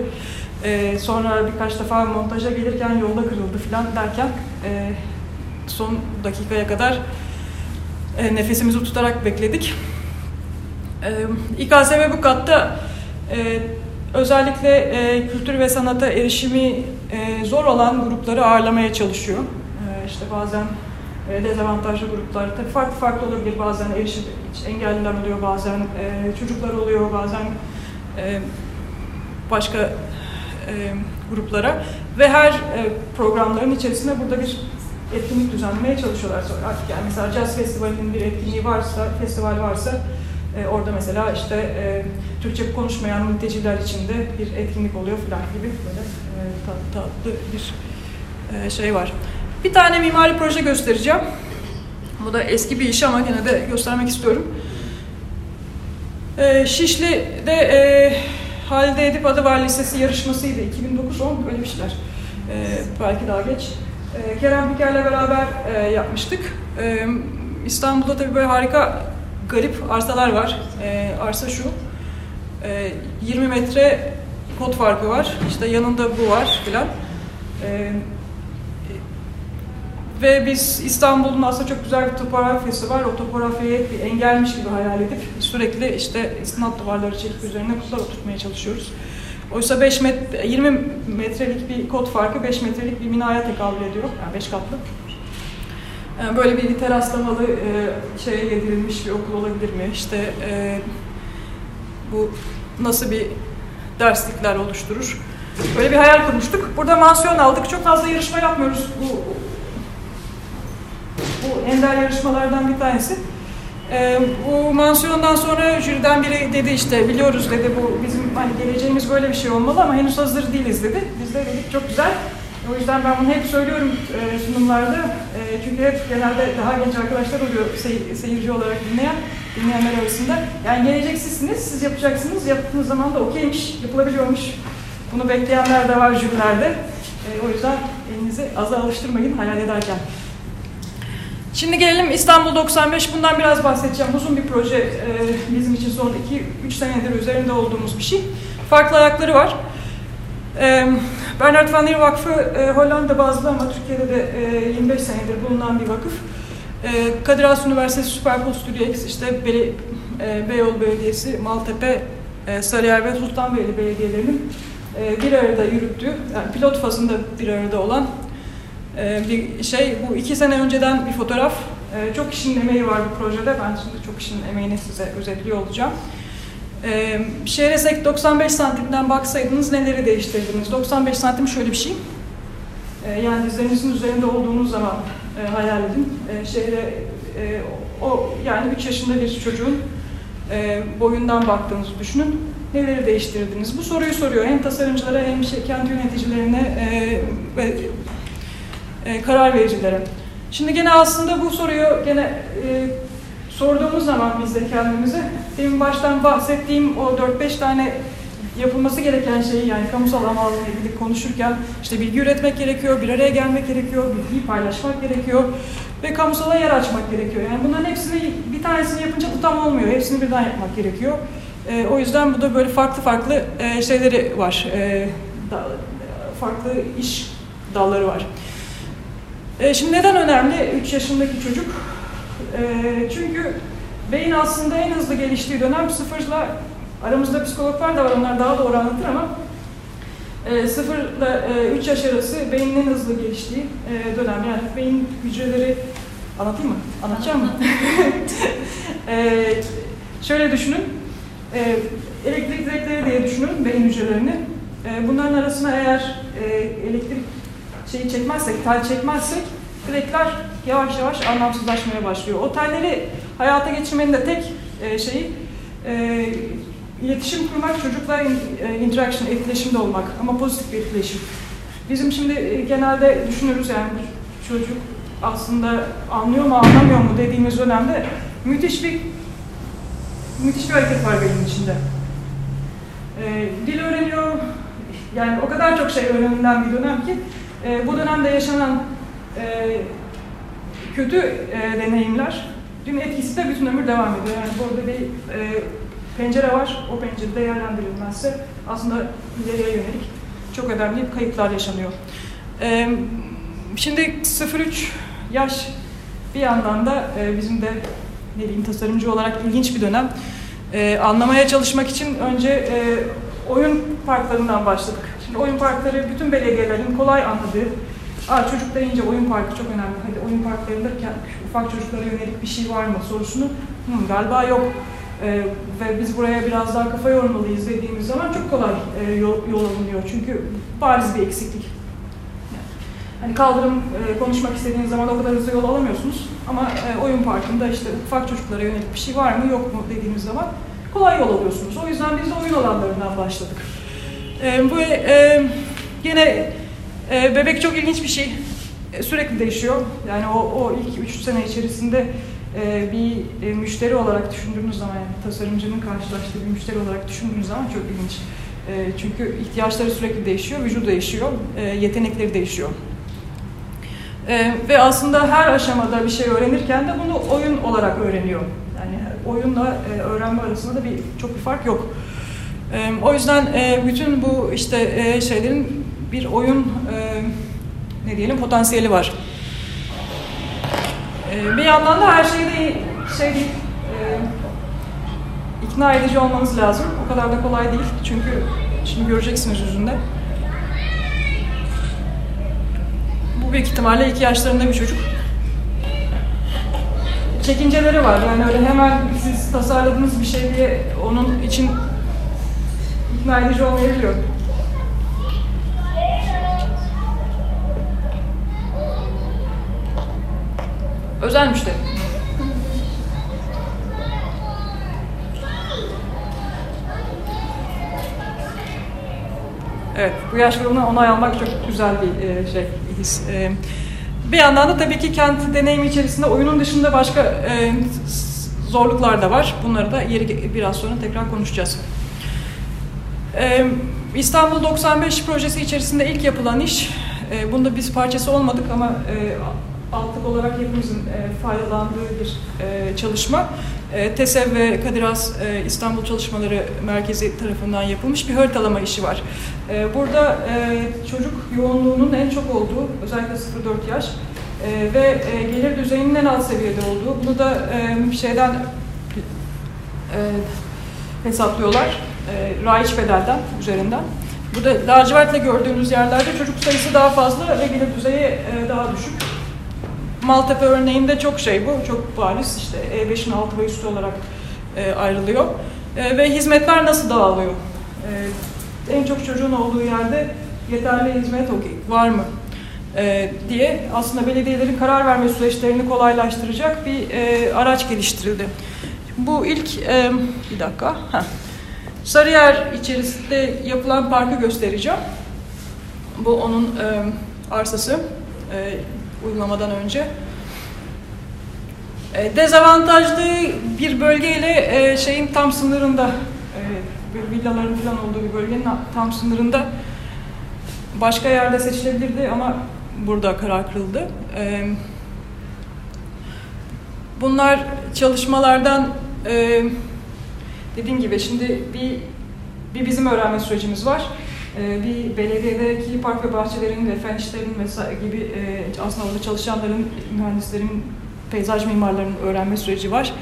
Speaker 1: E, sonra birkaç defa montaja gelirken yolda kırıldı falan derken e, son dakikaya kadar e, nefesimizi tutarak bekledik. E, İKSV bu katta özellikle e, kültür ve sanata erişimi e, zor olan grupları ağırlamaya çalışıyor. E, işte bazen e, dezavantajlı gruplar, tabii farklı farklı olabilir. Bazen erişim engelliler oluyor, bazen e, çocuklar oluyor, bazen e, başka e, gruplara. Ve her e, programların içerisinde burada bir etkinlik düzenlemeye çalışıyorlar. Artık yani mesela Jazz Festivali'nin bir etkinliği varsa, festival varsa e, orada mesela işte e, Türkçe konuşmayan mülteciler için de bir etkinlik oluyor falan gibi böyle e, tatlı, bir şey var. Bir tane mimari proje göstereceğim. Bu da eski bir iş ama yine de göstermek istiyorum. Şişli'de e, Halide Edip Adıvar Lisesi yarışmasıydı. 2009-10 öyle bir şeyler. E, belki daha geç. E, Kerem Büker'le beraber e, yapmıştık. E, İstanbul'da tabii böyle harika garip arsalar var. E, arsa şu. E, 20 metre kod farkı var. İşte yanında bu var filan. E, ve biz İstanbul'un aslında çok güzel bir topografyası var. O topografyayı bir engelmiş gibi hayal edip sürekli işte istinat duvarları çekip üzerine kutular oturtmaya çalışıyoruz. Oysa 5 met 20 metrelik bir kod farkı 5 metrelik bir binaya tekabül ediyor. Yani 5 katlı. Böyle bir teraslamalı e, şeye yedirilmiş bir okul olabilir mi? İşte e, bu nasıl bir derslikler oluşturur? Böyle bir hayal kurmuştuk. Burada mansiyon aldık. Çok fazla yarışma yapmıyoruz. Bu, bu ender yarışmalardan bir tanesi. E, bu mansiyondan sonra jüriden biri dedi işte biliyoruz dedi bu bizim hani geleceğimiz böyle bir şey olmalı ama henüz hazır değiliz dedi. Biz de dedik çok güzel. O yüzden ben bunu hep söylüyorum e, sunumlarda. E, çünkü hep genelde daha genç arkadaşlar oluyor sey- seyirci olarak dinleyen, dinleyenler arasında. Yani gelecek sizsiniz, siz yapacaksınız. Yaptığınız zaman da okeymiş, yapılabiliyormuş. Bunu bekleyenler de var jürilerde. E, o yüzden elinizi aza alıştırmayın hayal ederken. Şimdi gelelim İstanbul 95. Bundan biraz bahsedeceğim. Uzun bir proje e, bizim için son 2-3 senedir üzerinde olduğumuz bir şey. Farklı ayakları var. E, Bernard van Leer Vakfı e, Hollanda bazlı ama Türkiye'de de e, 25 senedir bulunan bir vakıf. E, Kadir Has Üniversitesi Süperpol Studio X, işte Beli, e, Beyoğlu Belediyesi, Maltepe, e, Sarıyer ve Sultanbeyli Belediyelerinin e, bir arada yürüttüğü, yani pilot fazında bir arada olan e, bir şey. Bu iki sene önceden bir fotoğraf. E, çok kişinin emeği var bu projede. Ben şimdi çok kişinin emeğini size özetliyor olacağım. Ee, şehre 95 santimden baksaydınız neleri değiştirdiniz? 95 santim şöyle bir şey. Ee, yani dizlerinizin üzerinde olduğunuz zaman e, hayal edin. E, şehre e, o yani 3 yaşında bir çocuğun e, boyundan baktığınızı düşünün. Neleri değiştirdiniz? Bu soruyu soruyor hem tasarımcılara hem şey, kent yöneticilerine ve karar vericilere. Şimdi gene aslında bu soruyu gene e, sorduğumuz zaman biz de kendimize demin baştan bahsettiğim o 4-5 tane yapılması gereken şeyi yani kamusal alanla ilgili konuşurken işte bilgi üretmek gerekiyor, bir araya gelmek gerekiyor, bilgiyi paylaşmak gerekiyor ve kamusala yer açmak gerekiyor. Yani bunların hepsini bir tanesini yapınca bu tam olmuyor. Hepsini birden yapmak gerekiyor. E, o yüzden bu da böyle farklı farklı e, şeyleri var. E, da, farklı iş dalları var. E, şimdi neden önemli 3 yaşındaki çocuk? E, çünkü beyin aslında en hızlı geliştiği dönem sıfırla aramızda psikologlar da var onlar daha doğru anlatır ama e, sıfırla 3 e, yaş arası beynin en hızlı geliştiği e, dönem. Yani beyin hücreleri anlatayım mı? Anlatacağım mı? e, şöyle düşünün. E, elektrik direkleri diye düşünün beyin hücrelerini. E, bunların arasına eğer e, elektrik şeyi çekmezsek, tel çekmezsek direkler yavaş yavaş anlamsızlaşmaya başlıyor. O telleri hayata geçirmenin de tek e, şeyi e, iletişim kurmak, çocukla e, interaction, etkileşimde olmak ama pozitif bir etkileşim. Bizim şimdi e, genelde düşünürüz yani çocuk aslında anlıyor mu anlamıyor mu dediğimiz dönemde müthiş bir müthiş bir hareket var benim içinde. E, dil öğreniyor, yani o kadar çok şey öğrenilen bir dönem ki e, bu dönemde yaşanan e, kötü e, deneyimler dün etkisi de bütün ömür devam ediyor. Yani burada bir e, pencere var, o pencere değerlendirilmezse aslında ileriye yönelik çok önemli kayıplar yaşanıyor. E, şimdi 0-3 yaş bir yandan da e, bizim de ne diyeyim tasarımcı olarak ilginç bir dönem. E, anlamaya çalışmak için önce e, oyun parklarından başladık. Şimdi oyun parkları bütün belediyelerin kolay anladığı, Aa, çocuk deyince oyun parkı çok önemli. Hadi oyun parklarında ufak çocuklara yönelik bir şey var mı sorusunu Hı, galiba yok. Ee, ve biz buraya biraz daha kafa yormalıyız dediğimiz zaman çok kolay e, yol, yol alınıyor. Çünkü bariz bir eksiklik. Hani kaldırım e, konuşmak istediğiniz zaman o kadar hızlı yol alamıyorsunuz. Ama e, oyun parkında işte ufak çocuklara yönelik bir şey var mı yok mu dediğiniz zaman kolay yol alıyorsunuz. O yüzden biz de oyun alanlarından başladık. E, bu e, yine e, bebek çok ilginç bir şey. E, sürekli değişiyor. Yani o, o ilk 3 sene içerisinde e, bir e, müşteri olarak düşündüğünüz zaman, yani tasarımcının karşılaştığı bir müşteri olarak düşündüğünüz zaman çok ilginç. E, çünkü ihtiyaçları sürekli değişiyor, vücudu değişiyor, e, yetenekleri değişiyor. E, ve aslında her aşamada bir şey öğrenirken de bunu oyun olarak öğreniyor. Yani oyunla e, öğrenme arasında da bir çok bir fark yok. E, o yüzden e, bütün bu işte e, şeylerin bir oyun e, ne diyelim potansiyeli var. E, bir yandan da her şeyde şey değil, e, ikna edici olmanız lazım. O kadar da kolay değil çünkü şimdi göreceksiniz yüzünde. Bu büyük ihtimalle iki yaşlarında bir çocuk. Çekinceleri var. Yani öyle hemen siz tasarladığınız bir şey diye onun için ikna edici olmayabiliyor. Özel müşteri. Evet, bu yaş grubuna onay almak çok güzel bir e, şey, his. E, bir yandan da tabii ki kent deneyimi içerisinde oyunun dışında başka e, zorluklar da var. Bunları da yeri biraz sonra tekrar konuşacağız. İstanbul 95 projesi içerisinde ilk yapılan iş, bunda biz parçası olmadık ama altlık olarak hepimizin e, faydalandığı bir e, çalışma. E, TESEV ve Kadir Has e, İstanbul Çalışmaları Merkezi tarafından yapılmış bir haritalama işi var. E, burada e, çocuk yoğunluğunun en çok olduğu, özellikle 0-4 yaş e, ve e, gelir düzeyinin en alt seviyede olduğu, bunu da e, şeyden e, hesaplıyorlar, e, raiç bedelden üzerinden. Burada lacivertle gördüğünüz yerlerde çocuk sayısı daha fazla ve gelir düzeyi e, daha düşük. Maltepe örneğinde çok şey bu, çok bariz işte E5'in altı ve üstü olarak e, ayrılıyor. E, ve hizmetler nasıl dağılıyor? E, en çok çocuğun olduğu yerde yeterli hizmet var mı? Diye aslında belediyelerin karar verme süreçlerini kolaylaştıracak bir araç geliştirildi. Bu ilk, bir dakika. Sarıyer içerisinde yapılan parkı göstereceğim. Bu onun arsası. Uygulamadan önce. E, dezavantajlı bir bölgeyle e, şeyin tam sınırında, e, villaların falan olduğu bir bölgenin tam sınırında başka yerde seçilebilirdi ama burada karar kırıldı. E, bunlar çalışmalardan e, dediğim gibi şimdi bir bir bizim öğrenme sürecimiz var. Ee, bir belediyedeki park ve bahçelerin ve fen işlerinin vesaire gibi e, aslında orada çalışanların, mühendislerin, peyzaj mimarlarının öğrenme süreci var.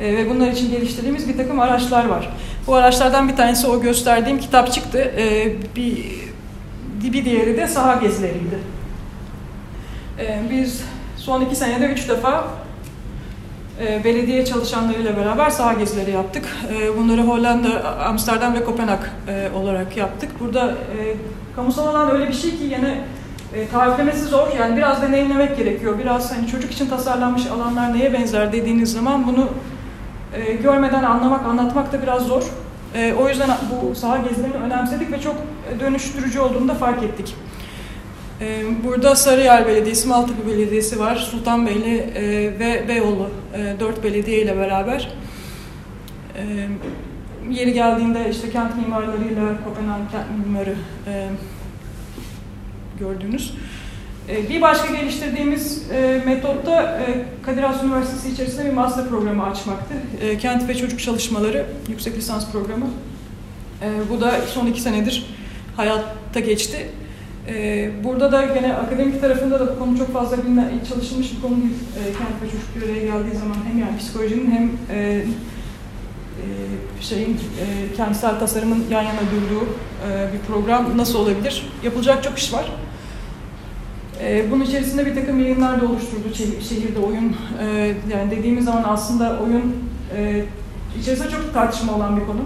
Speaker 1: E, ve bunlar için geliştirdiğimiz bir takım araçlar var. Bu araçlardan bir tanesi o gösterdiğim kitap çıktı. E, bir, bir diğeri de saha gezileriydi. Biz son iki senede üç defa e, belediye çalışanlarıyla beraber saha gezileri yaptık. E, bunları Hollanda, Amsterdam ve Kopenhag e, olarak yaptık. Burada kamusal alan öyle bir şey ki yine tariflemesi zor. Yani biraz deneyimlemek gerekiyor. Biraz hani çocuk için tasarlanmış alanlar neye benzer dediğiniz zaman bunu görmeden anlamak, anlatmak da biraz zor. O yüzden bu saha gezilerini önemsedik ve çok dönüştürücü olduğunu da fark ettik. E, burada Sarıyer Belediyesi, Maltepe Belediyesi var, Sultanbeyli e, ve Beyoğlu e, dört belediye ile beraber. E, yeri geldiğinde işte kent mimarlarıyla Kopenhag kent mimarı gördüğünüz. Bir başka geliştirdiğimiz metotta Kadir Has Üniversitesi içerisinde bir master programı açmaktı. Kent ve çocuk çalışmaları yüksek lisans programı. Bu da son iki senedir hayatta geçti. E, burada da gene akademik tarafında da bu konu çok fazla bilinen, çalışılmış bir konu değil. E, kent ve çocuk bir araya geldiği zaman hem yani psikolojinin hem e, e, şeyin e, kentsel tasarımın yan yana durduğu e, bir program nasıl olabilir? Yapılacak çok iş var. Bunun içerisinde bir takım yayınlar da oluşturdu şehirde oyun. Yani dediğimiz zaman aslında oyun içerisinde çok tartışma olan bir konu.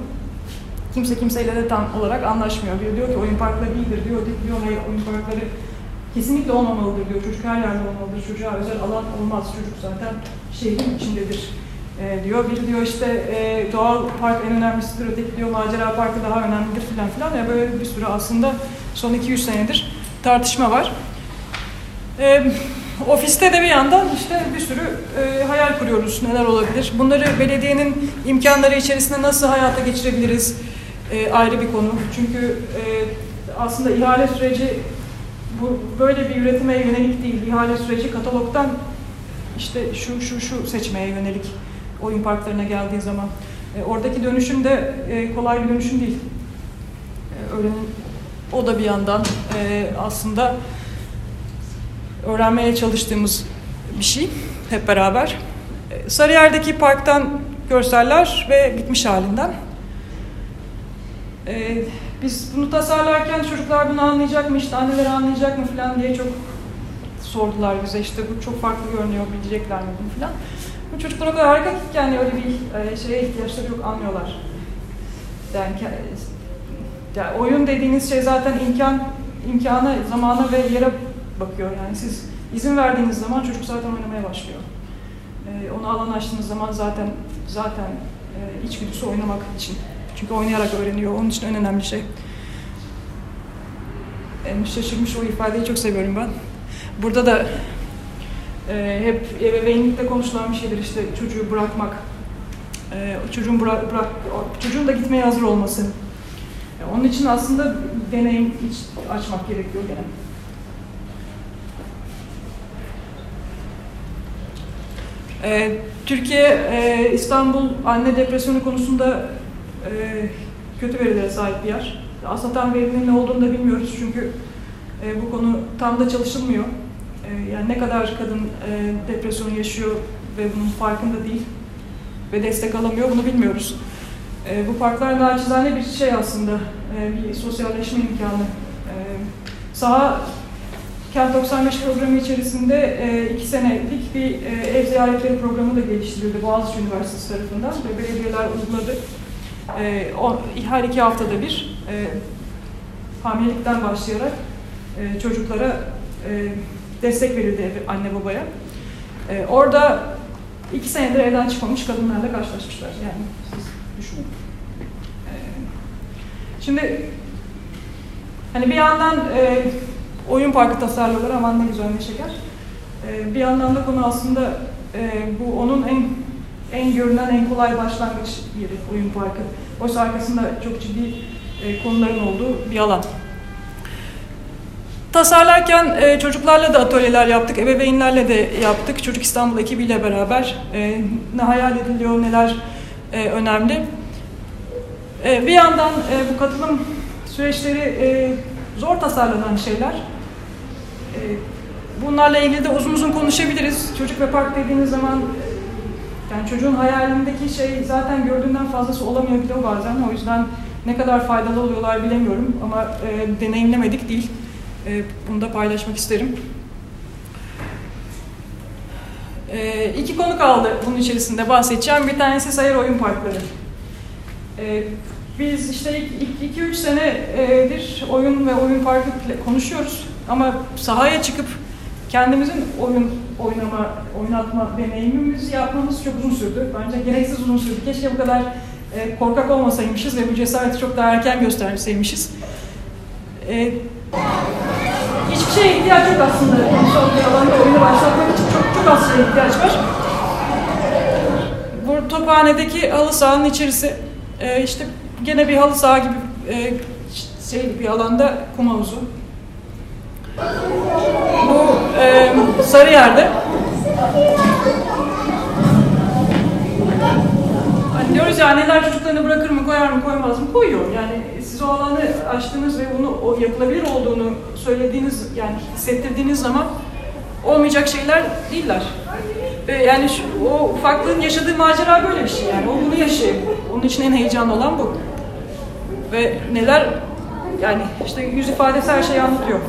Speaker 1: Kimse kimseyle de tam olarak anlaşmıyor. Biri diyor ki oyun parkları iyidir diyor, diyor hayır oyun parkları kesinlikle olmamalıdır diyor. Çocuk her yerde olmalıdır, çocuğa özel alan olmaz. Çocuk zaten şehrin içindedir e, diyor. Biri diyor işte e, doğal park en önemlisidir, öteki diyor macera parkı daha önemlidir filan filan. Yani böyle bir sürü aslında son 200 senedir tartışma var. E, ofiste de bir yandan işte bir sürü e, hayal kuruyoruz neler olabilir. Bunları belediyenin imkanları içerisinde nasıl hayata geçirebiliriz e, ayrı bir konu. Çünkü e, aslında ihale süreci bu böyle bir üretime yönelik değil. İhale süreci katalogdan işte şu şu şu seçmeye yönelik oyun parklarına geldiği zaman. E, oradaki dönüşüm de e, kolay bir dönüşüm değil. E, öğrenin, o da bir yandan e, aslında öğrenmeye çalıştığımız bir şey hep beraber. E, Sarıyer'deki parktan görseller ve bitmiş halinden. E, biz bunu tasarlarken çocuklar bunu anlayacak mı, işte anneler anlayacak mı falan diye çok sordular bize. işte bu çok farklı görünüyor, bilecekler mi bunu falan. Bu çocuklar o kadar harika ki yani öyle bir e, şeye ihtiyaçları yok, anlıyorlar. Yani, yani oyun dediğiniz şey zaten imkan, imkana, zamana ve yere bakıyor. Yani siz izin verdiğiniz zaman çocuk zaten oynamaya başlıyor. Ee, onu alan açtığınız zaman zaten zaten e, içgüdüsü oynamak için. Çünkü oynayarak öğreniyor. Onun için en önemli şey. En şaşırmış o ifadeyi çok seviyorum ben. Burada da e, hep ebeveynlikte konuşulan bir şeydir işte çocuğu bırakmak. E, çocuğun bırak, bırak çocuğun da gitmeye hazır olması. E, onun için aslında deneyim hiç açmak gerekiyor gene. Ee, Türkiye, e, İstanbul anne depresyonu konusunda e, kötü verilere sahip bir yer. Aslında tam verinin ne olduğunu da bilmiyoruz çünkü e, bu konu tam da çalışılmıyor. E, yani ne kadar kadın e, depresyon yaşıyor ve bunun farkında değil ve destek alamıyor bunu bilmiyoruz. E, bu parklar naçizane bir şey aslında, bir sosyalleşme imkanı. E, saha Kent 95 programı içerisinde iki senelik bir ev ziyaretleri programı da geliştirildi Boğaziçi Üniversitesi tarafından ve belediyeler uyguladı. E, o, her iki haftada bir e, hamilelikten başlayarak e, çocuklara e, destek verildi anne babaya. E, orada iki senedir evden çıkmamış kadınlarla karşılaşmışlar. Yani siz düşünün. E, şimdi hani bir yandan e, oyun parkı tasarlıyorlar aman ne güzel ne şeker. E, bir yandan da konu aslında e, bu onun en en görünen en kolay başlangıç yeri oyun parkı. Oysa arkasında çok ciddi e, konuların olduğu bir alan. Tasarlarken e, çocuklarla da atölyeler yaptık, ebeveynlerle de yaptık. Çocuk İstanbul ekibiyle beraber e, ne hayal ediliyor, neler e, önemli. E, bir yandan e, bu katılım süreçleri e, zor tasarlanan şeyler. E, bunlarla ilgili de uzun uzun konuşabiliriz. Çocuk ve park dediğiniz zaman yani çocuğun hayalindeki şey zaten gördüğünden fazlası olamayabiliyor bazen. O yüzden ne kadar faydalı oluyorlar bilemiyorum ama e, deneyimlemedik değil. E, bunu da paylaşmak isterim. E, iki konu kaldı bunun içerisinde bahsedeceğim. Bir tanesi sayır oyun parkları. E, biz işte 2-3 senedir oyun ve oyun parkı konuşuyoruz ama sahaya çıkıp kendimizin oyun oynama, oynatma deneyimimizi yapmamız çok uzun sürdü. Bence gereksiz uzun sürdü. Keşke bu kadar e, korkak olmasaymışız ve bu cesareti çok daha erken gösterseymişiz. E, hiçbir şeye ihtiyaç yok aslında. Son bir alanda oyunu başlatmak için çok çok az şeye ihtiyaç var. Bu tophanedeki halı sahanın içerisi e, işte gene bir halı saha gibi e, şey bir alanda kum havuzu. Bu e, Sarıyer'de Hani diyoruz ya anneler çocuklarını bırakır mı, koyar mı, koymaz mı? Koyuyor. Yani siz o alanı açtığınız ve bunu o yapılabilir olduğunu söylediğiniz, yani hissettirdiğiniz zaman olmayacak şeyler değiller. Ve yani şu, o ufaklığın yaşadığı macera böyle bir şey yani. O bunu yaşıyor. Onun için en heyecanlı olan bu. Ve neler, yani işte yüz ifadesi her şeyi anlatıyor.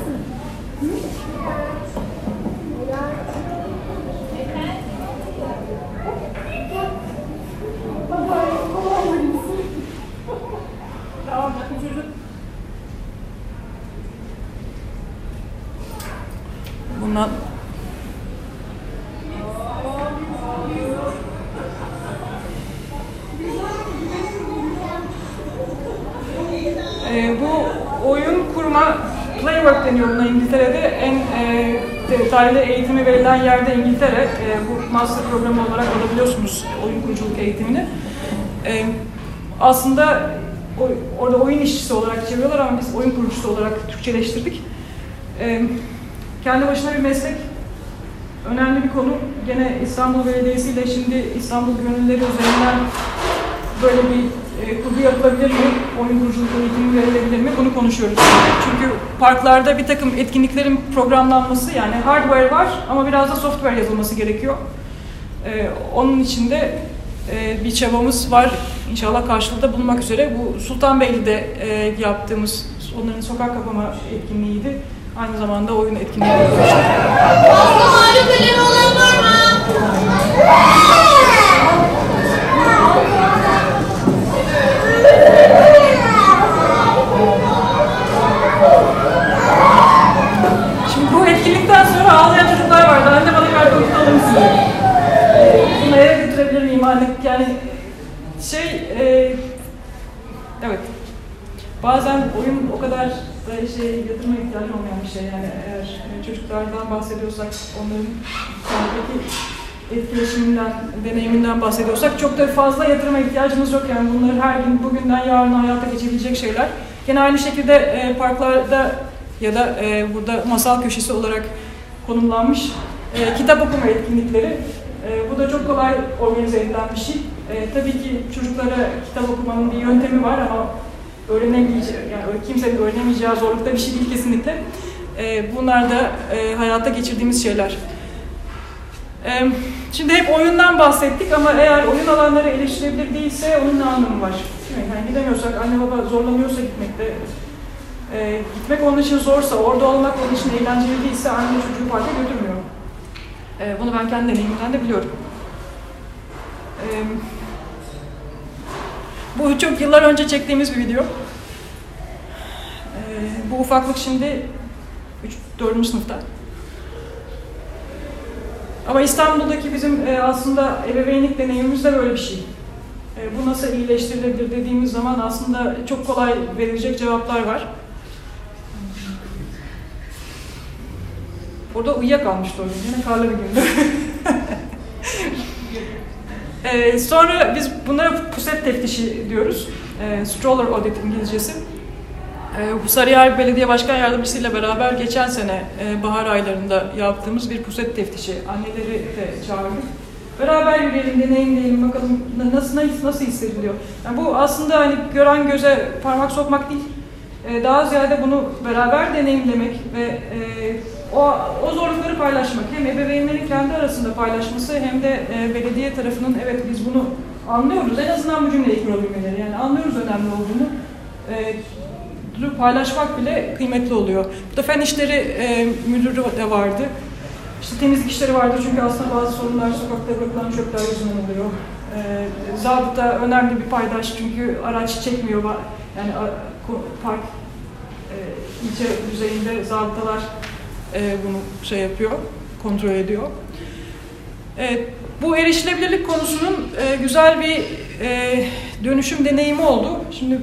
Speaker 1: Bundan Ee, bu oyun kurma playwork deniyor buna İngiltere'de en e, detaylı eğitimi verilen yerde İngiltere. E, bu master programı olarak alabiliyorsunuz oyun kuruculuk eğitimini. E, aslında o, orada oyun işçisi olarak çeviriyorlar ama biz oyun kurucusu olarak Türkçeleştirdik. E, kendi başına bir meslek, önemli bir konu. Gene İstanbul Belediyesi ile şimdi İstanbul Gönülleri üzerinden böyle bir e, kurgu yapılabilir mi? Oyun kuruculuk eğitimi verilebilir mi? Bunu konuşuyoruz. Çünkü parklarda bir takım etkinliklerin programlanması yani hardware var ama biraz da software yazılması gerekiyor. E, onun için de e, bir çabamız var. İnşallah karşılığında bulunmak üzere. Bu Sultanbeyli'de e, yaptığımız onların sokak kapama etkinliğiydi. Aynı zamanda oyun etkinliği.
Speaker 3: Fazla mağlup kalemi olan var mı?
Speaker 1: Etkinlikten sonra ağlayan çocuklar vardı. Anne bana karton alır Bunu eve götürebilir miyim anne? Yani şey, e, evet. Bazen oyun o kadar da şey yatırma ihtiyacı olmayan bir şey. Yani eğer e, çocuklardan bahsediyorsak, onların sahadaki etkileşiminden, deneyiminden bahsediyorsak çok da fazla yatırıma ihtiyacımız yok. Yani bunları her gün, bugünden yarına hayata geçebilecek şeyler. Gene aynı şekilde e, parklarda ya da e, burada masal köşesi olarak konumlanmış e, kitap okuma etkinlikleri. E, bu da çok kolay organize edilen bir şey. E, tabii ki çocuklara kitap okumanın bir yöntemi var ama öğrenemeyeceği, yani kimsenin öğrenemeyeceği zorlukta bir şey değil kesinlikle. E, bunlar da e, hayata geçirdiğimiz şeyler. E, şimdi hep oyundan bahsettik ama eğer oyun alanları eleştirilebilir değilse onun ne anlamı var? Değil mi? Yani gidemiyorsak, anne baba zorlamıyorsa gitmekte, e, gitmek onun için zorsa, orada olmak onun için eğlenceli değilse anne çocuğu parka götürmüyor. E, bunu ben kendi deneyimimden de biliyorum. Bu çok yıllar önce çektiğimiz bir video. E, bu ufaklık şimdi 3-4. sınıfta. Ama İstanbul'daki bizim e, aslında ebeveynlik deneyimimiz de böyle bir şey. E, bu nasıl iyileştirilebilir dediğimiz zaman aslında çok kolay verilecek cevaplar var. Orada uyuyakalmıştı o gün. Yine karlı bir gündü. Ee, sonra biz bunlara puset teftişi diyoruz. Ee, stroller audit İngilizcesi. Ee, Sarıyer Belediye Başkan Yardımcısıyla beraber geçen sene e, bahar aylarında yaptığımız bir puset teftişi. Anneleri de çağırdık. Beraber yürüyelim, deneyimleyelim, bakalım nasıl nasıl, nasıl hissediliyor. Yani bu aslında hani gören göze parmak sokmak değil. Daha ziyade bunu beraber deneyimlemek ve e, o, o zorlukları paylaşmak. Hem ebeveynlerin kendi arasında paylaşması hem de e, belediye tarafının evet biz bunu anlıyoruz. En azından bu cümleyi kurabilmeleri. Yani anlıyoruz önemli olduğunu. E, paylaşmak bile kıymetli oluyor. Burada fen işleri e, müdürü de vardı. İşte temizlik işleri vardı çünkü aslında bazı sorunlar sokakta bırakılan çöpler yüzünden oluyor. E, zabıta önemli bir paydaş çünkü araç çekmiyor. Yani park e, ilçe düzeyinde zabıtalar e, bunu şey yapıyor, kontrol ediyor. E, bu erişilebilirlik konusunun e, güzel bir e, dönüşüm deneyimi oldu. Şimdi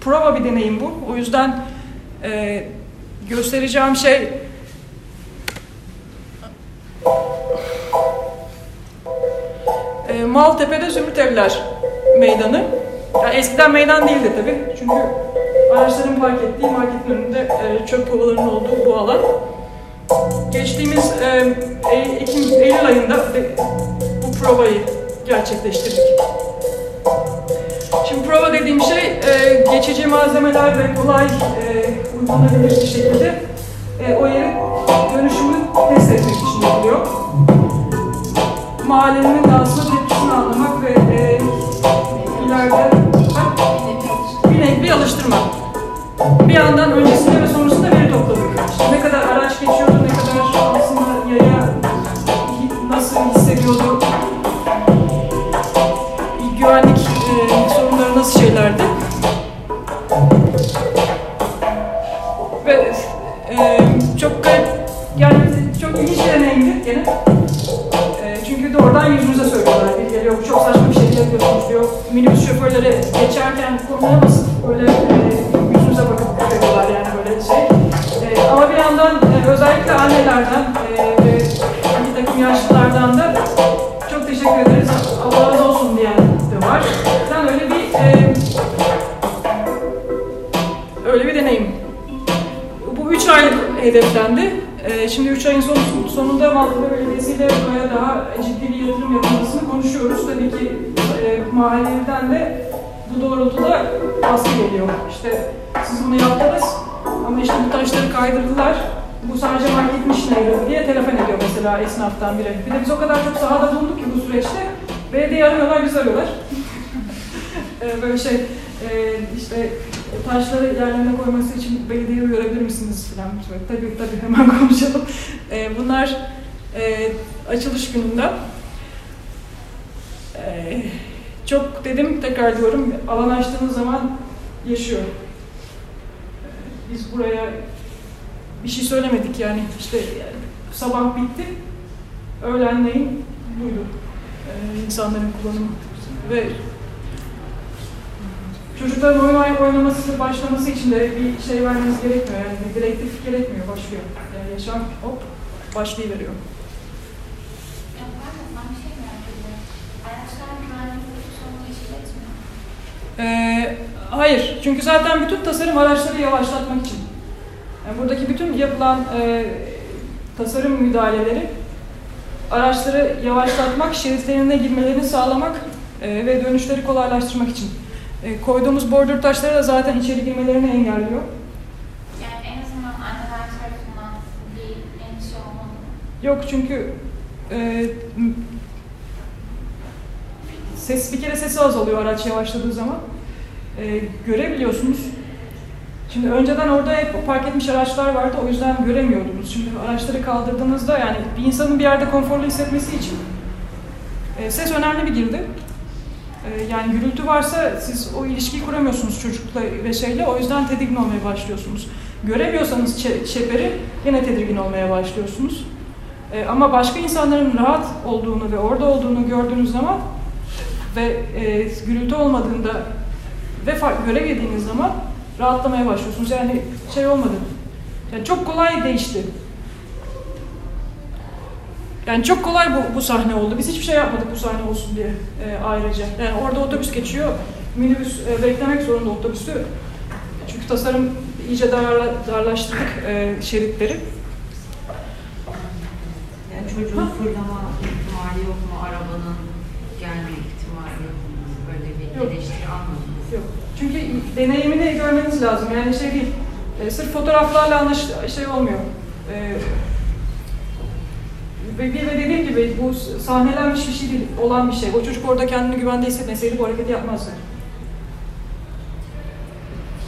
Speaker 1: prova bir deneyim bu. O yüzden e, göstereceğim şey e, Maltepe'de Zümrüt Evler Meydanı. Yani eskiden meydan değildi tabii. Çünkü araçların park ettiği marketin önünde e, çöp kovalarının olduğu bu alan. Geçtiğimiz e, Ekim, Eylül ayında bu provayı gerçekleştirdik. Şimdi prova dediğim şey e, geçici malzemeler ve kolay e, uygulanabilir bir şekilde e, o yerin dönüşümünü test etmek için yapılıyor. Mahallenin aslında tepkisini anlamak ve e, ileride bir nevi bir yandan öncesinde ve sonrasında veri topladık. İşte ne kadar araç geçiyordu, ne kadar aslında yaya nasıl hissediyordu, güvenlik e, sorunları nasıl şeylerdi. Ve e, çok garip, yani çok ilginç bir deneyimdi gene. E, çünkü doğrudan yüzünüze söylüyorlar. Geliyor, bu çok saçma bir şekilde yapıyorsunuz diyor. Minibüs şoförleri geçerken konuyamasın, böyle e, özellikle annelerden e, ve bir takım yaşlılardan da çok teşekkür ederiz, Allah razı olsun diyen de var. Yani öyle bir e, öyle bir deneyim. Bu üç aylık hedeflendi. E, şimdi üç ayın son, sonunda Maltepe Belediyesi buraya daha ciddi bir yatırım yapılmasını konuşuyoruz. Tabii ki e, mahalleden de bu doğrultuda baskı geliyor. İşte siz bunu yaptınız ama işte bu taşları kaydırdılar. Bu işine yarıyor diye telefon ediyor mesela esnaftan biri. Bir de biz o kadar çok sahada bulunduk ki bu süreçte. Belediye arıyorlar, biz arıyorlar. e, böyle şey, e, işte taşları yerlerine koyması için belediyeyi uyarabilir misiniz falan. Tabii tabii hemen konuşalım. E, bunlar e, açılış gününde. E, çok dedim, tekrar diyorum, alan açtığınız zaman yaşıyor. Biz buraya bir şey söylemedik yani. İşte yani sabah bitti, öğlenleyin buydu. E, insanların kullanımı. Ve çocukların oyun oynaması başlaması için de bir şey vermeniz gerekmiyor. Yani bir direktif gerekmiyor başlıyor. Yani yaşam hop başlayıveriyor. Ee, hayır, çünkü zaten bütün tasarım araçları yavaşlatmak için. Yani buradaki bütün yapılan e, tasarım müdahaleleri araçları yavaşlatmak, şeritlerine girmelerini sağlamak e, ve dönüşleri kolaylaştırmak için. E, koyduğumuz border taşları da zaten içeri girmelerini engelliyor.
Speaker 3: Yani en azından anneler tarafından bir endişe olmalı.
Speaker 1: Yok çünkü e, ses bir kere sesi azalıyor araç yavaşladığı zaman. E, görebiliyorsunuz. Şimdi önceden orada hep park etmiş araçlar vardı o yüzden göremiyordunuz. Şimdi araçları kaldırdığınızda yani bir insanın bir yerde konforlu hissetmesi için e, ses önemli bir girdi. E, yani gürültü varsa siz o ilişkiyi kuramıyorsunuz çocukla ve şeyle o yüzden tedirgin olmaya başlıyorsunuz. Göremiyorsanız çeperi yine tedirgin olmaya başlıyorsunuz. E, ama başka insanların rahat olduğunu ve orada olduğunu gördüğünüz zaman ve e, gürültü olmadığında ve görev yediğiniz zaman rahatlamaya başlıyorsunuz. Yani şey olmadı. Yani çok kolay değişti. Yani çok kolay bu, bu sahne oldu. Biz hiçbir şey yapmadık bu sahne olsun diye e, ayrıca. Yani orada otobüs geçiyor. Minibüs e, beklemek zorunda otobüsü. Çünkü tasarım iyice darla, darlaştırdık e, şeritleri.
Speaker 4: Yani çocuğun fırlama ihtimali yok mu? Arabanın gelme ihtimali yok mu? Böyle bir
Speaker 1: Yok.
Speaker 4: eleştiri almadım.
Speaker 1: Yok. Çünkü deneyimini görmeniz lazım. Yani şey değil, e, sırf fotoğraflarla anlaş şey olmuyor. E, ve bir de dediğim gibi bu sahnelenmiş bir şey değil, olan bir şey. O çocuk orada kendini güvende hissetmeseydi bu hareketi yapmazdı.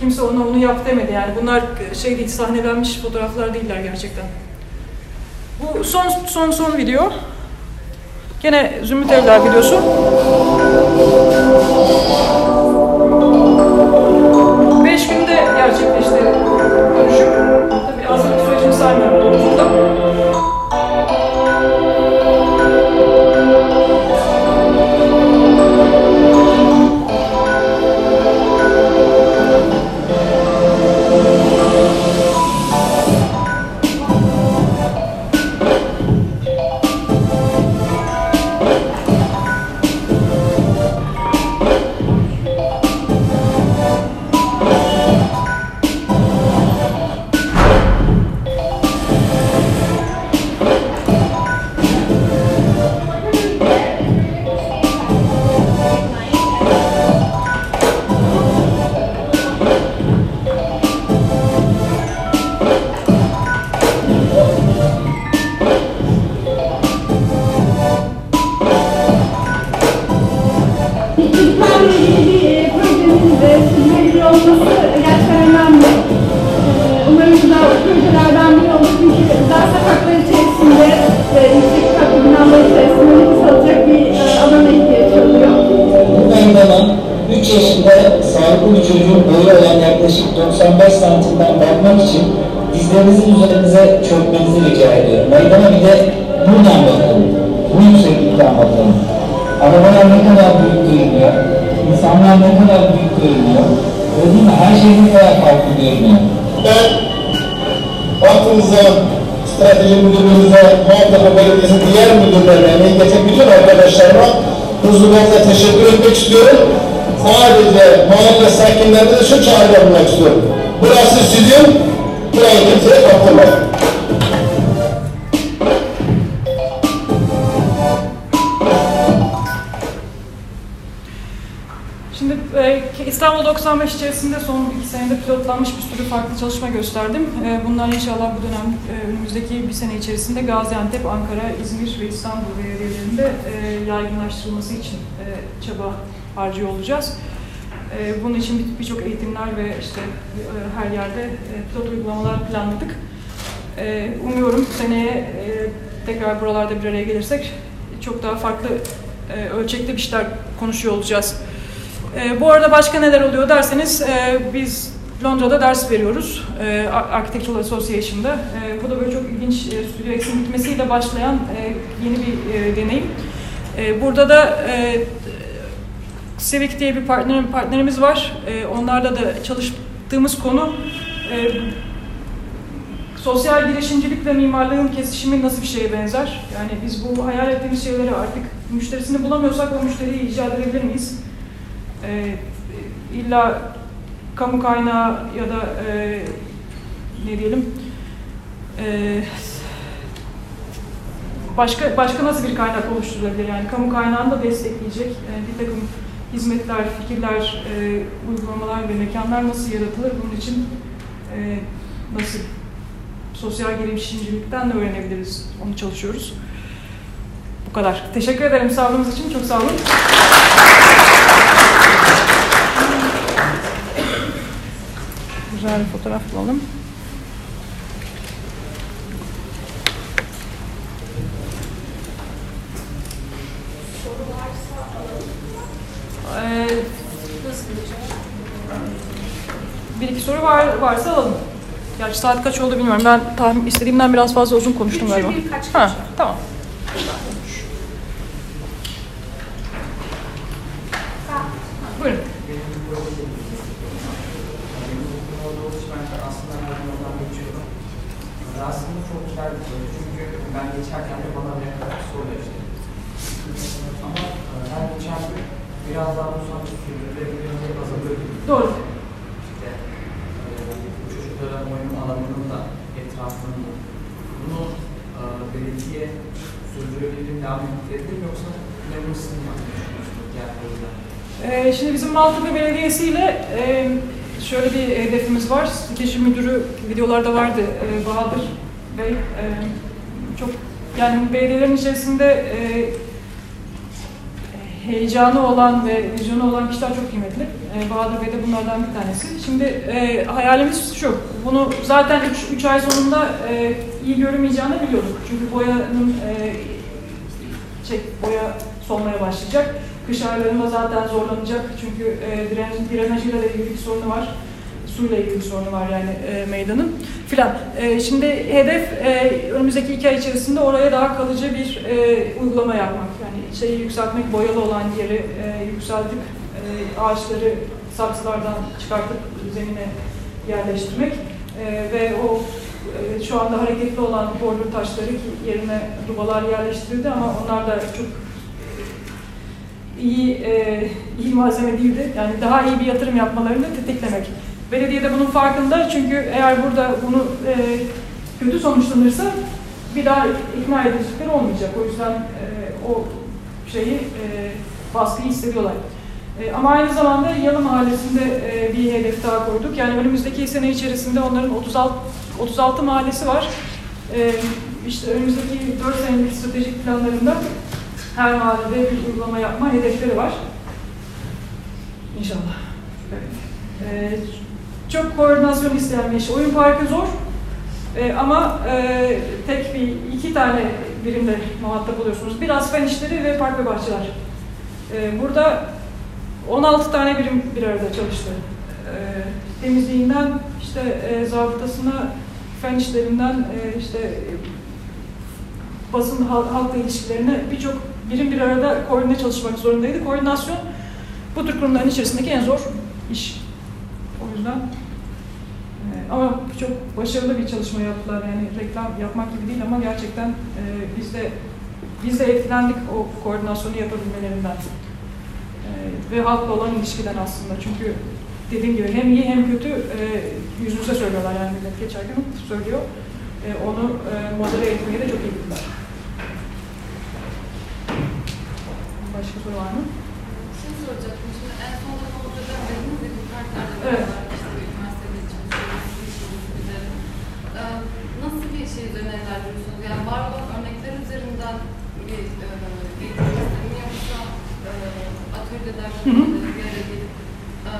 Speaker 1: Kimse ona onu yap demedi yani. Bunlar şey değil, sahnelenmiş fotoğraflar değiller gerçekten. Bu son son son video. Gene Zümrüt Evler videosu. Günde gerçekleşti dönüşüm. Tabii hazırlık sürecini saymıyorum
Speaker 5: Öyle değil mi? Her şey ne kadar farklı görünüyor.
Speaker 6: Ben baktığınızda strateji müdürlüğümüze, Muhakkak Belediyesi diğer müdürlerine, emeği geçen bütün arkadaşlarıma huzurlarına teşekkür etmek istiyorum. Sadece mahalle sakinlerine de şu çağrı yapmak istiyorum. Burası sizin, burayı kimseye kaptırmayın.
Speaker 1: İstanbul 95 içerisinde son iki senede pilotlanmış bir sürü farklı çalışma gösterdim. E, bunlar inşallah bu dönem e, önümüzdeki bir sene içerisinde Gaziantep, Ankara, İzmir ve İstanbul belediyelerinde e, yaygınlaştırılması için e, çaba harcıyor olacağız. Bunun için bir- birçok eğitimler ve işte her yerde pilot uygulamalar planladık. Umuyorum seneye tekrar buralarda bir araya gelirsek çok daha farklı ölçekli bir şeyler konuşuyor olacağız. E, bu arada başka neler oluyor derseniz e, biz Londra'da ders veriyoruz e, Architectural Association'da. E, bu da böyle çok ilginç e, stüdyo eksim bitmesiyle başlayan e, yeni bir e, deneyim. E, burada da e, Civic diye bir partner, partnerimiz var. E, onlarla da çalıştığımız konu e, sosyal girişimcilikle mimarlığın kesişimi nasıl bir şeye benzer? Yani biz bu hayal ettiğimiz şeyleri artık müşterisini bulamıyorsak o müşteriyi icat edebilir miyiz? Ee, illa kamu kaynağı ya da e, ne diyelim e, başka başka nasıl bir kaynak oluşturulabilir? Yani kamu kaynağını da destekleyecek e, bir takım hizmetler, fikirler, e, uygulamalar ve mekanlar nasıl yaratılır? Bunun için e, nasıl sosyal girişimcilikten de öğrenebiliriz. Onu çalışıyoruz. Bu kadar. Teşekkür ederim sabrınız için. Çok sağ olun. Güzel bir fotoğraf bulalım. Ee, bir iki soru var, varsa alalım. Gerçi saat kaç oldu bilmiyorum. Ben tahmin istediğimden biraz fazla uzun konuştum galiba. Ha, tamam. Buyurun.
Speaker 7: Aslında çok güzel bir soru çünkü ben geçerken de bana ne kadar soru işte. Ama e, her geçen gün biraz daha bu sanatı sürdürülebilirliğe azalıyor.
Speaker 1: Doğru.
Speaker 7: İşte e, bu çocukların oyun alanının da etrafının da. Bunu e, belediye sürdürülebilirliğini devam ettirebilir yoksa ne bunu sizin yapmayı düşünüyorsunuz diğer projeler?
Speaker 1: Ee, şimdi bizim Maltepe Belediyesi ile e, şöyle bir Strateji müdürü videolarda vardı e, Bahadır Bey. E, çok yani belediyelerin içerisinde e, heyecanı olan ve vizyonu olan kişiler çok kıymetli. E, Bahadır Bey de bunlardan bir tanesi. Şimdi e, hayalimiz şu, bunu zaten 3 ay sonunda e, iyi görünmeyeceğini biliyorduk. Çünkü boyanın e, şey, boya solmaya başlayacak. Kış aylarında zaten zorlanacak çünkü e, diren, drenajıyla da ilgili bir sorunu var. Suyla ilgili sorunu var yani e, meydanın filan. E, şimdi hedef e, önümüzdeki iki ay içerisinde oraya daha kalıcı bir e, uygulama yapmak. Yani şeyi yükseltmek, boyalı olan yeri e, yükseltip e, ağaçları saksılardan çıkartıp zemine yerleştirmek e, ve o e, şu anda hareketli olan bordür taşları yerine dubalar yerleştirildi ama onlar da çok iyi e, iyi malzeme değildi. Yani daha iyi bir yatırım yapmalarını tetiklemek. Belediye de bunun farkında çünkü eğer burada bunu e, kötü sonuçlanırsa bir daha ikna edicilikleri olmayacak. O yüzden e, o şeyi e, baskıyı hissediyorlar. E, ama aynı zamanda Yalı Mahallesi'nde e, bir hedef daha koyduk. Yani önümüzdeki sene içerisinde onların 36, 36 mahallesi var. E, işte önümüzdeki 4 senelik stratejik planlarında her mahallede bir uygulama yapma hedefleri var. İnşallah. Evet. Ee, çok koordinasyon isteyen bir iş. Oyun parkı zor Ee, ama e, tek bir iki tane birimle muhatap oluyorsunuz. Biraz fen işleri ve park ve bahçeler. Ee, burada 16 tane birim bir arada çalıştı. Ee, temizliğinden işte e, zabıtasına fen işlerinden e, işte e, basın hal- halkla ilişkilerine birçok birim bir arada koordine çalışmak zorundaydı. Koordinasyon bu tür kurumların içerisindeki en zor iş. O yüzden e, ama çok başarılı bir çalışma yaptılar. Yani reklam yapmak gibi değil ama gerçekten e, biz de biz de etkilendik o koordinasyonu yapabilmelerinden. E, ve halkla olan ilişkiden aslında. Çünkü dediğim gibi hem iyi hem kötü e, yüz yüze söylüyorlar yani millet geçerken söylüyor. E, onu e, etmeye de çok iyi bildiler. Başka soru var mı?
Speaker 8: Şey soracaktım şimdi en son zamanlarda dediniz ya bu kartlarla
Speaker 1: Evet.
Speaker 8: işte üniversitede çalışıyoruz, üzerine. Ee, nasıl bir şey üzerine ilerliyorsunuz? Yani var olan örnekler üzerinden bir e, eğitim sistemi yoksa e, atölyeler
Speaker 1: Hı hı.
Speaker 8: bir araya gelip e,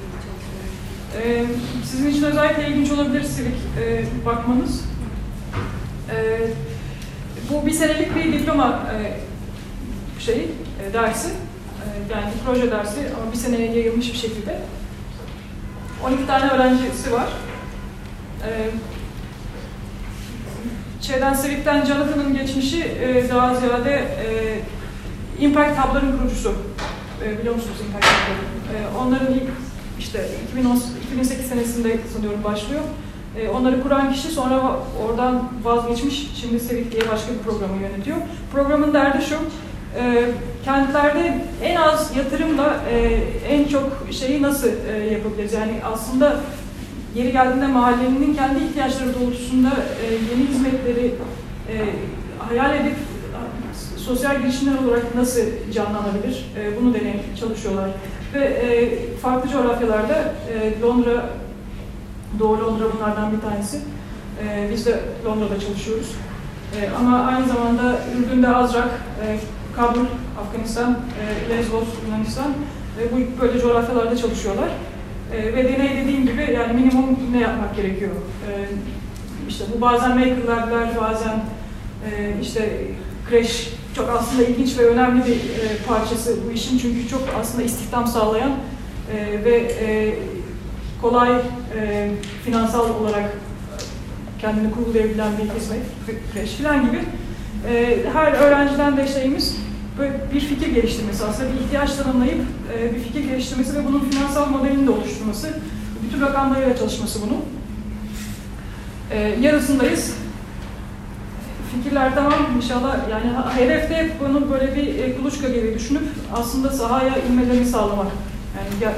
Speaker 8: gibi çalışma yürütüyorsunuz?
Speaker 1: Ee, sizin için özellikle ilginç olabilir Sivik e, bakmanız. Ee, bu bir senelik bir diploma e, şeyi, e, dersi. E, yani proje dersi ama bir seneye yayılmış bir şekilde. 12 tane öğrencisi var. Ee, şeyden Civik'ten Jonathan'ın geçmişi e, daha ziyade e, Impact Hub'ların kurucusu. E, biliyor musunuz Impact Hub'ları? E, onların ilk işte 2010, 2008 senesinde sanıyorum başlıyor. E, onları kuran kişi sonra oradan vazgeçmiş. Şimdi Sevik diye başka bir programı yönetiyor. Programın derdi şu. E, kentlerde en az yatırımla e, en çok şeyi nasıl e, yapabiliriz? Yani aslında yeri geldiğinde mahallenin kendi ihtiyaçları doğrultusunda e, yeni hizmetleri e, hayal edip sosyal girişimler olarak nasıl canlanabilir? E, bunu deneyim çalışıyorlar. Ve e, farklı coğrafyalarda e, Londra, Doğu Londra bunlardan bir tanesi. E, biz de Londra'da çalışıyoruz. E, ama aynı zamanda Ürdün'de Azrak, e, Kabul, Afganistan, e, Yunanistan ve bu böyle coğrafyalarda çalışıyorlar. E, ve deney dediğim gibi yani minimum ne yapmak gerekiyor? E, işte bu bazen makerlarlar, bazen e, işte kreş çok aslında ilginç ve önemli bir e, parçası bu işin çünkü çok aslında istihdam sağlayan ve kolay finansal olarak kendini kurgulayabilen bir hizmet, kreş falan gibi. E, her öğrenciden de şeyimiz bir fikir geliştirmesi aslında bir ihtiyaç tanımlayıp e, bir fikir geliştirmesi ve bunun finansal modelini de oluşturması, bütün rakamlarıyla çalışması bunun. E, yarısındayız. Fikirler tamam inşallah yani hedefte hep bunu böyle bir e, kuluçka gibi düşünüp aslında sahaya inmelerini sağlamak. Yani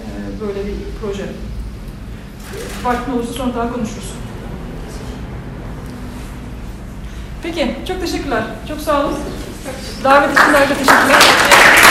Speaker 1: e, böyle bir proje. Vaktin olursa sonra daha konuşuruz. Peki, çok teşekkürler. Çok sağ olun. Davet için ayrıca teşekkürler.